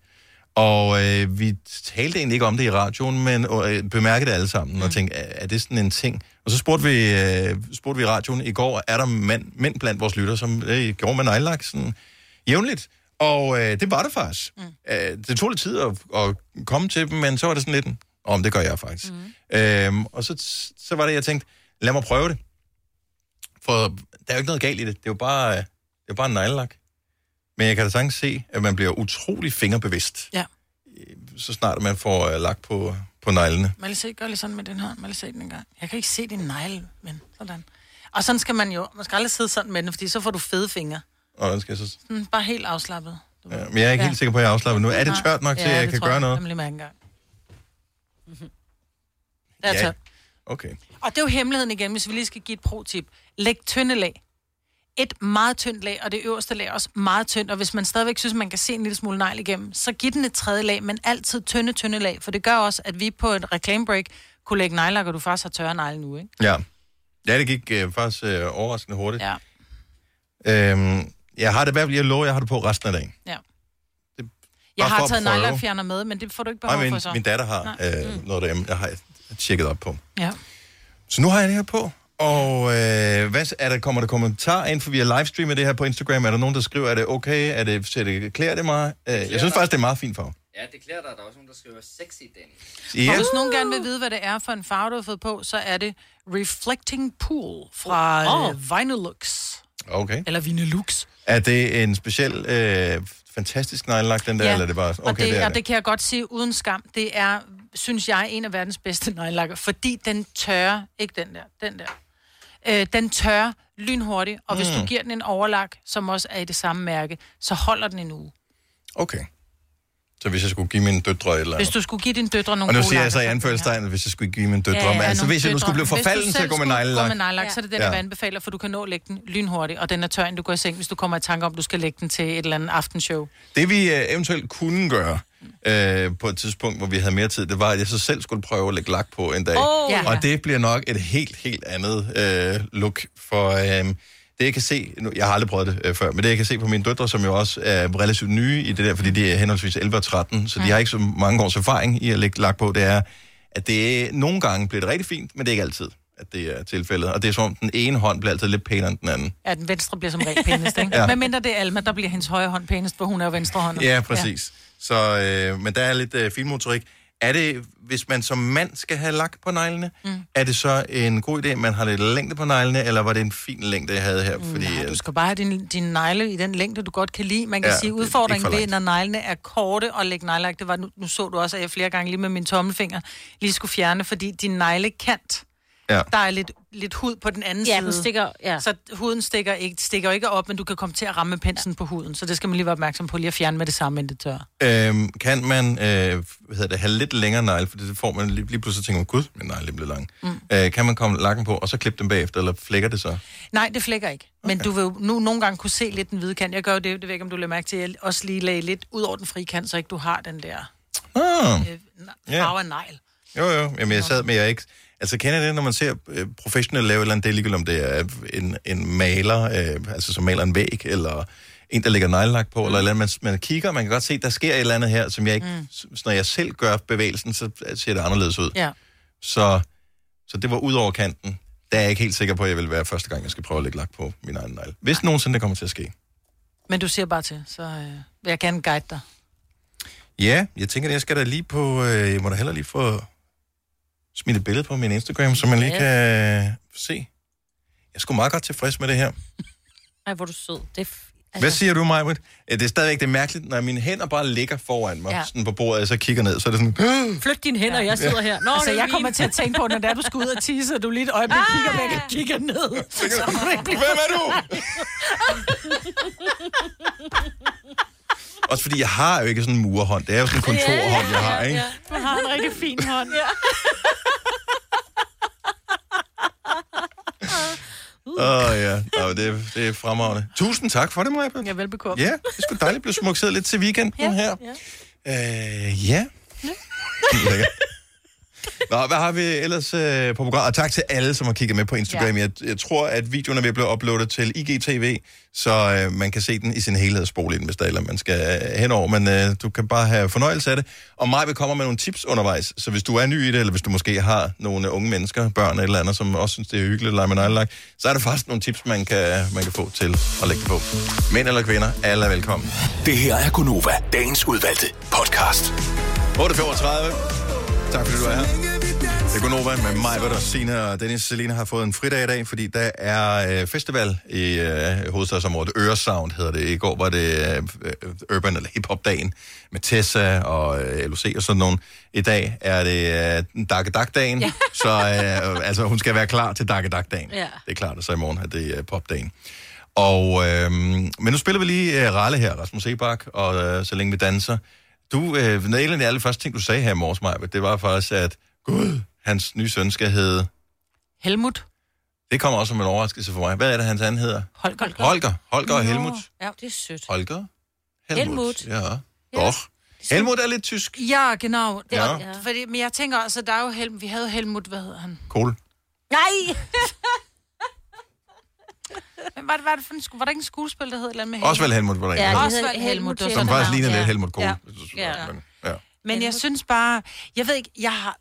Og øh, vi talte egentlig ikke om det i radioen, men øh, bemærkede det alle sammen, mm. og tænkte, er, er det sådan en ting? Og så spurgte vi, øh, spurgte vi i radioen i går, er der mænd, mænd blandt vores lytter, som øh, gjorde med neglelak sådan jævnligt? Og øh, det var det faktisk. Mm. Øh, det tog lidt tid at, at komme til dem, men så var det sådan lidt, om det gør jeg faktisk. Mm. Øhm, og så, så var det, jeg tænkte, lad mig prøve det. For der er jo ikke noget galt i det. Det er jo bare, øh, det er bare en neglelak. Men jeg kan da sagtens se, at man bliver utrolig fingerbevidst, Ja. så snart man får øh, lagt på, på neglene. Jeg lige se, gør lige sådan med den her. Jeg lige se den en gang. Jeg kan ikke se din negle, men sådan. Og sådan skal man jo, man skal aldrig sidde sådan med den, fordi så får du fede fingre. Og den skal jeg så... Sådan, bare helt afslappet. Ja, men jeg er ikke ja. helt sikker på, at jeg er afslappet nu. Er det tørt nok til, at jeg kan gøre noget? Lad mig lige mærke en gang. Det er Ja. tørt. Okay. Og det er jo hemmeligheden igen, hvis vi lige skal give et pro-tip. Læg tynde lag. Et meget tyndt lag, og det øverste lag er også meget tyndt. Og hvis man stadigvæk synes, man kan se en lille smule negl igennem, så giv den et tredje lag, men altid tynde, tynde lag. For det gør også, at vi på et reklamebreak kunne lægge neglelak, og du faktisk har tørre negle nu, ikke? Ja. Ja, det gik øh, faktisk øh, overraskende hurtigt. Ja. Øhm, jeg har det i hvert fald, jeg lover, jeg har det på resten af dagen. Ja. Jeg for har taget prøve. neglelakfjerner med, men det får du ikke behov Nej, for min, så. min datter har Nej. øh, noget derhjemme, jeg har tjekket op på. Ja. Så nu har jeg det her på. Og øh, hvad, er der, kommer der kommentarer ind, for vi har livestreamet det her på Instagram. Er der nogen, der skriver, er det okay? Er det, ser det, klæder det mig? Øh, jeg synes faktisk, det er meget fint farve. Ja, det klæder dig. Der er også nogen, der skriver sexy, Danny. Ja. Og hvis nogen gerne vil vide, hvad det er for en farve, du har fået på, så er det Reflecting Pool fra oh. Vinylux. Okay. Eller Vinylux. Er det en speciel, øh, fantastisk neglelak, den der, eller er det bare... Okay, og, det, det er og det. det kan jeg godt sige uden skam. Det er, synes jeg, en af verdens bedste neglelakker, fordi den tørrer, ikke den der, den der. Øh, den tørrer lynhurtigt, og hvis Mm. du giver den en overlak, som også er i det samme mærke, så holder den en uge. Okay. Så hvis jeg skulle give mine døtre eller Hvis du skulle give dine døtre nogle Og nu siger jeg så i anførselstegn, hvis jeg skulle give mine døtre, Ja, ja, altså hvis jeg nu skulle blive forfalden Hvis du til at gå med neglelak... gå med neglelak, så er det den, Ja. jeg vil anbefale, for du kan nå at lægge den lynhurtigt, og den er tør, du går i seng, hvis du kommer i tanke om, du skal lægge den til et eller andet aftenshow. Det vi øh, eventuelt kunne gøre øh, på et tidspunkt, hvor vi havde mere tid, det var, at jeg så selv skulle prøve at lægge lak på en dag. Åh, ja. Og det bliver nok et helt, helt andet øh, look. For øh, det jeg kan se, nu, jeg har aldrig prøvet det øh, før, men det jeg kan se på mine døtre, som jo også er relativt nye i det der, fordi de er henholdsvis 11 og 13, så de har ikke så mange års erfaring i at lægge lak på, det er, at det nogle gange bliver det rigtig fint, men det er ikke altid at det er tilfældet. Og det er som om, den ene hånd bliver altid lidt pænere end den anden. Ja, den venstre bliver som regel pænest, ikke? [LAUGHS] Ja. ja. Men mindre det er Alma, der bliver hendes højre hånd pænest, for hun er jo venstre hånd. Ja, præcis. Så, øh, men der er lidt øh, finmotorik. Er det, hvis man som mand skal have lak på neglene, mm. er det så en god idé, at man har lidt længde på neglene, eller var det en fin længde, jeg havde her? Fordi, Nej, øh, du skal bare have din, din negle i den længde, du godt kan lide. Man kan Ja, sige, udfordringen for ved, når neglene er korte og lægge neglelak, det var, nu, nu så du også, at jeg flere gange lige med min tommelfinger lige skulle fjerne, fordi din neglekant, ja. der er lidt, lidt hud på den anden Ja, side. den stikker- ja. Så huden stikker ikke, stikker ikke op, men du kan komme til at ramme penslen på huden. Så det skal man lige være opmærksom på, lige at fjerne med det samme, inden det tør. Øhm, kan man øh, hvad hedder det, have lidt længere negle, for det får man lige, lige pludselig tænker, gud, min negle bliver lang. Mm. Øh, kan man komme lakken på, og så klippe dem bagefter, eller flækker det så? Nej, det flækker ikke. Men du vil jo nu nogle gange kunne se lidt den hvide kant. Jeg gør jo det, det ved ikke, om du lader mærke til, at jeg også lige lagde lidt ud over den frie kant, så ikke du har den der Ah, øh, farve af negl. jo, jo. Jamen, jeg sad med, jeg ikke... Altså, kender det, når man ser øh, professionelle lave et eller andet, det er ligegyldigt, om det er en, en maler, øh, altså som maler en væg, eller en, der lægger neglelak på, mm. eller eller. Man, man kigger, man kan godt se, der sker et eller andet her, som jeg ikke... Mm. Når jeg selv gør bevægelsen, så ser det anderledes ud. Ja. Så, så det var ud over kanten. Der er jeg ikke helt sikker på, at jeg vil være første gang, jeg skal prøve at lægge lak på min egen negl. Hvis nogensinde det kommer til at ske. Men du siger bare til, så øh, vil jeg gerne guide dig. Ja, jeg tænker, at jeg skal da lige på... Øh, jeg må da heller lige få smidt et billede på min Instagram, så man lige Ja. kan se. Jeg er sgu meget godt tilfreds med det her. [LAUGHS] Ej, hvor er du sød. Det er f- Hvad siger du, Majbrit? Det er stadigvæk det er mærkeligt, når mine hænder bare ligger foran mig, ja. Ja. sådan på bordet, og så kigger ned, så er det sådan... Flyt dine hænder, jeg sidder her. Nå, altså, det er jeg kommer fint. til at tænke på, når det er, du skal ud og tisse, og du lige et øjeblik kigger væk og kigger ned. [LAUGHS] Hvem er du? [LAUGHS] Også fordi jeg har jo ikke sådan en murhånd. Det er jo sådan en kontorhånd, jeg har, ikke? Du har en rigtig fin hånd. Ja. Åh oh, ja, Nå, det, er, det er fremragende. Tusind tak for det, Maja. Ja, velbekomme. Ja, det er sgu dejligt at blive smukseret lidt til weekenden ja, her. Ja. Øh, ja. Lækkert. Nå, hvad har vi ellers øh, på programmet? Og tak til alle, som har kigget med på Instagram. Ja. Jeg, jeg tror, at videoen er ved at blive uploadet til IGTV, så øh, man kan se den i sin helhed og spole ind, hvis der er, eller man skal øh, henover. Men øh, du kan bare have fornøjelse af det. Og mig vil komme med nogle tips undervejs. Så hvis du er ny i det, eller hvis du måske har nogle unge mennesker, børn eller andet, som også synes, det er hyggeligt at lege med nejlelak, så er der faktisk nogle tips, man kan, man kan få til at lægge det på. Mænd eller kvinder, alle er velkommen. Det her er Gunova, dagens udvalgte podcast. 8.35. Tak fordi du er her. Det er Gunova med mig, Britta, Signe og Dennis. Selina har fået en fridag i dag, fordi der er øh, festival i øh, hovedstadsområdet. Øresound hedder det. I går var det øh, Urban eller Hip-Hop-dagen med Tessa og øh, LOC og sådan nogen. I dag er det øh, Dakke Dak-dagen, ja. [LAUGHS] så øh, altså, hun skal være klar til Dakke Dak-dagen. Ja. Det er klart, og så i morgen er det øh, Pop-dagen. Og, øh, men nu spiller vi lige øh, Ralle her, Rasmus Ebak, og øh, så længe vi danser. Du, øh, en af de allerførste ting, du sagde her i morges, Maja, det var faktisk, at Gud, hans nye søn skal hedde... Helmut. Det kommer også som en overraskelse for mig. Hvad er det, hans anden hedder? Holger. Holger. Holger og Helmut. Ja, det er sødt. Holger? Helmut. Ja. Godt. Helmut er lidt tysk. Ja, genau. Det, Ja. Fordi, men jeg tænker også, at der er jo Helmut, vi havde Helmut, hvad hedder han? Cool. Nej! [LAUGHS] [LAUGHS] Men var, det, var, det for en, sku- var der ikke en skuespil, der hed et eller andet med Også vel Helmut var der en, Ja, der hed. Osvald Helmut. det var Som sådan faktisk navn. ligner lidt. Helmut Kohl. Ja. Ja. Men, ja. Men jeg synes bare, jeg ved ikke, jeg har...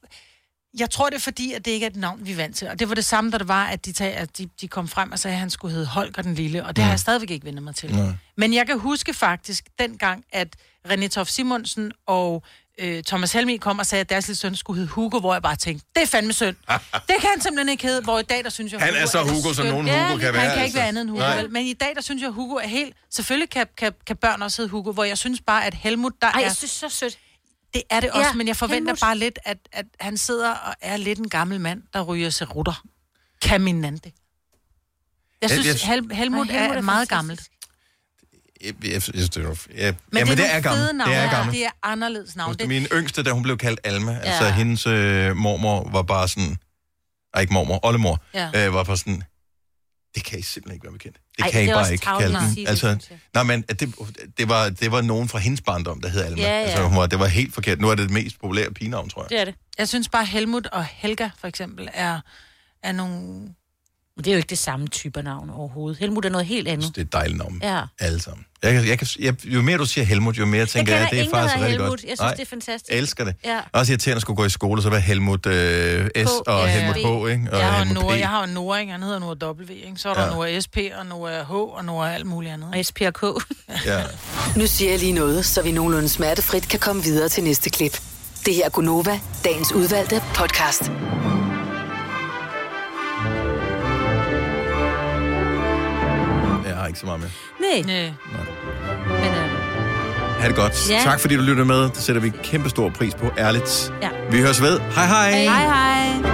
Jeg tror, det er fordi, at det ikke er et navn, vi er vant til. Og det var det samme, da det var, at de, tag, at de, de kom frem og sagde, at han skulle hedde Holger den Lille. Og det har jeg stadigvæk ikke vendt mig til. Men jeg kan huske faktisk dengang, at René Tof Simonsen og øh, Thomas Helmi kom og sagde, at deres lille søn skulle hedde Hugo, hvor jeg bare tænkte, det er fandme synd. det kan han simpelthen ikke hedde, hvor i dag, der synes jeg, Han er Hugo så Hugo, som skønt. nogen Hugo kan være, Han kan ikke altså. være andet end Hugo, Nej. vel? Men i dag, der synes jeg, Hugo er helt... Selvfølgelig kan, kan, kan børn også hedde Hugo, hvor jeg synes bare, at Helmut, der Ej, er... jeg synes så sødt. Det er det også, Ja, men jeg forventer Helmut. bare lidt, at, at han sidder og er lidt en gammel mand, der ryger sig rutter. Caminante. Jeg Jeg- synes, jeg- Hel- Helmut, Ej, Helmut er, er meget fantastisk. gammelt. Jeg, jeg, jeg er, ja, Men jamen, det er, det er gammelt. navne. Det er gammelt. Det er anderledes navn. Det... Min yngste, da hun blev kaldt Alma, ja. altså hendes øh, mormor var bare sådan, ej ikke mormor, oldemor, Ja. øh, var bare sådan, det kan I simpelthen ikke være bekendt. Det Ej, kan I det bare ikke kalde den. Altså, jeg. nej, men det, det, var, det var nogen fra hendes barndom, der hed Alma. Ja, ja. Altså, hun var, det var helt forkert. Nu er det det mest populære pigenavn, tror jeg. Det er det. jeg synes bare, Helmut og Helga, for eksempel, er, er nogle... Men det er jo ikke det samme type navn overhovedet. Helmut er noget helt andet. Det er et dejligt navn. Ja. Alle sammen. Jeg, kan- jeg, jeg, jo mere du siger Helmut, jo mere tænker jeg, det er faktisk rigtig Helmut. godt. Jeg synes, Nej, det er fantastisk. Jeg elsker det. Ja. Også irriterende at skulle gå i skole, så være Helmut øh, S og Ja. Helmut H, ikke? Og jeg, har Helmut Nora, P. jeg har jo Nora, ikke? han hedder Nora W, ikke? så er der Ja. ja. Nora SP, og Nora H, og Nora alt muligt andet. Og SP og K. [LAUGHS] Ja. Nu siger jeg lige noget, så vi nogenlunde smertefrit kan komme videre til næste klip. Det her er Gunova, dagens udvalgte podcast. Jeg har ikke så meget med. Nej. Nej. Men, øh, Ha' det godt. Ja. Tak fordi du lyttede med. Det sætter vi kæmpe stor pris på. Ærligt. ja. Vi høres ved. Hej hej. Hej hej.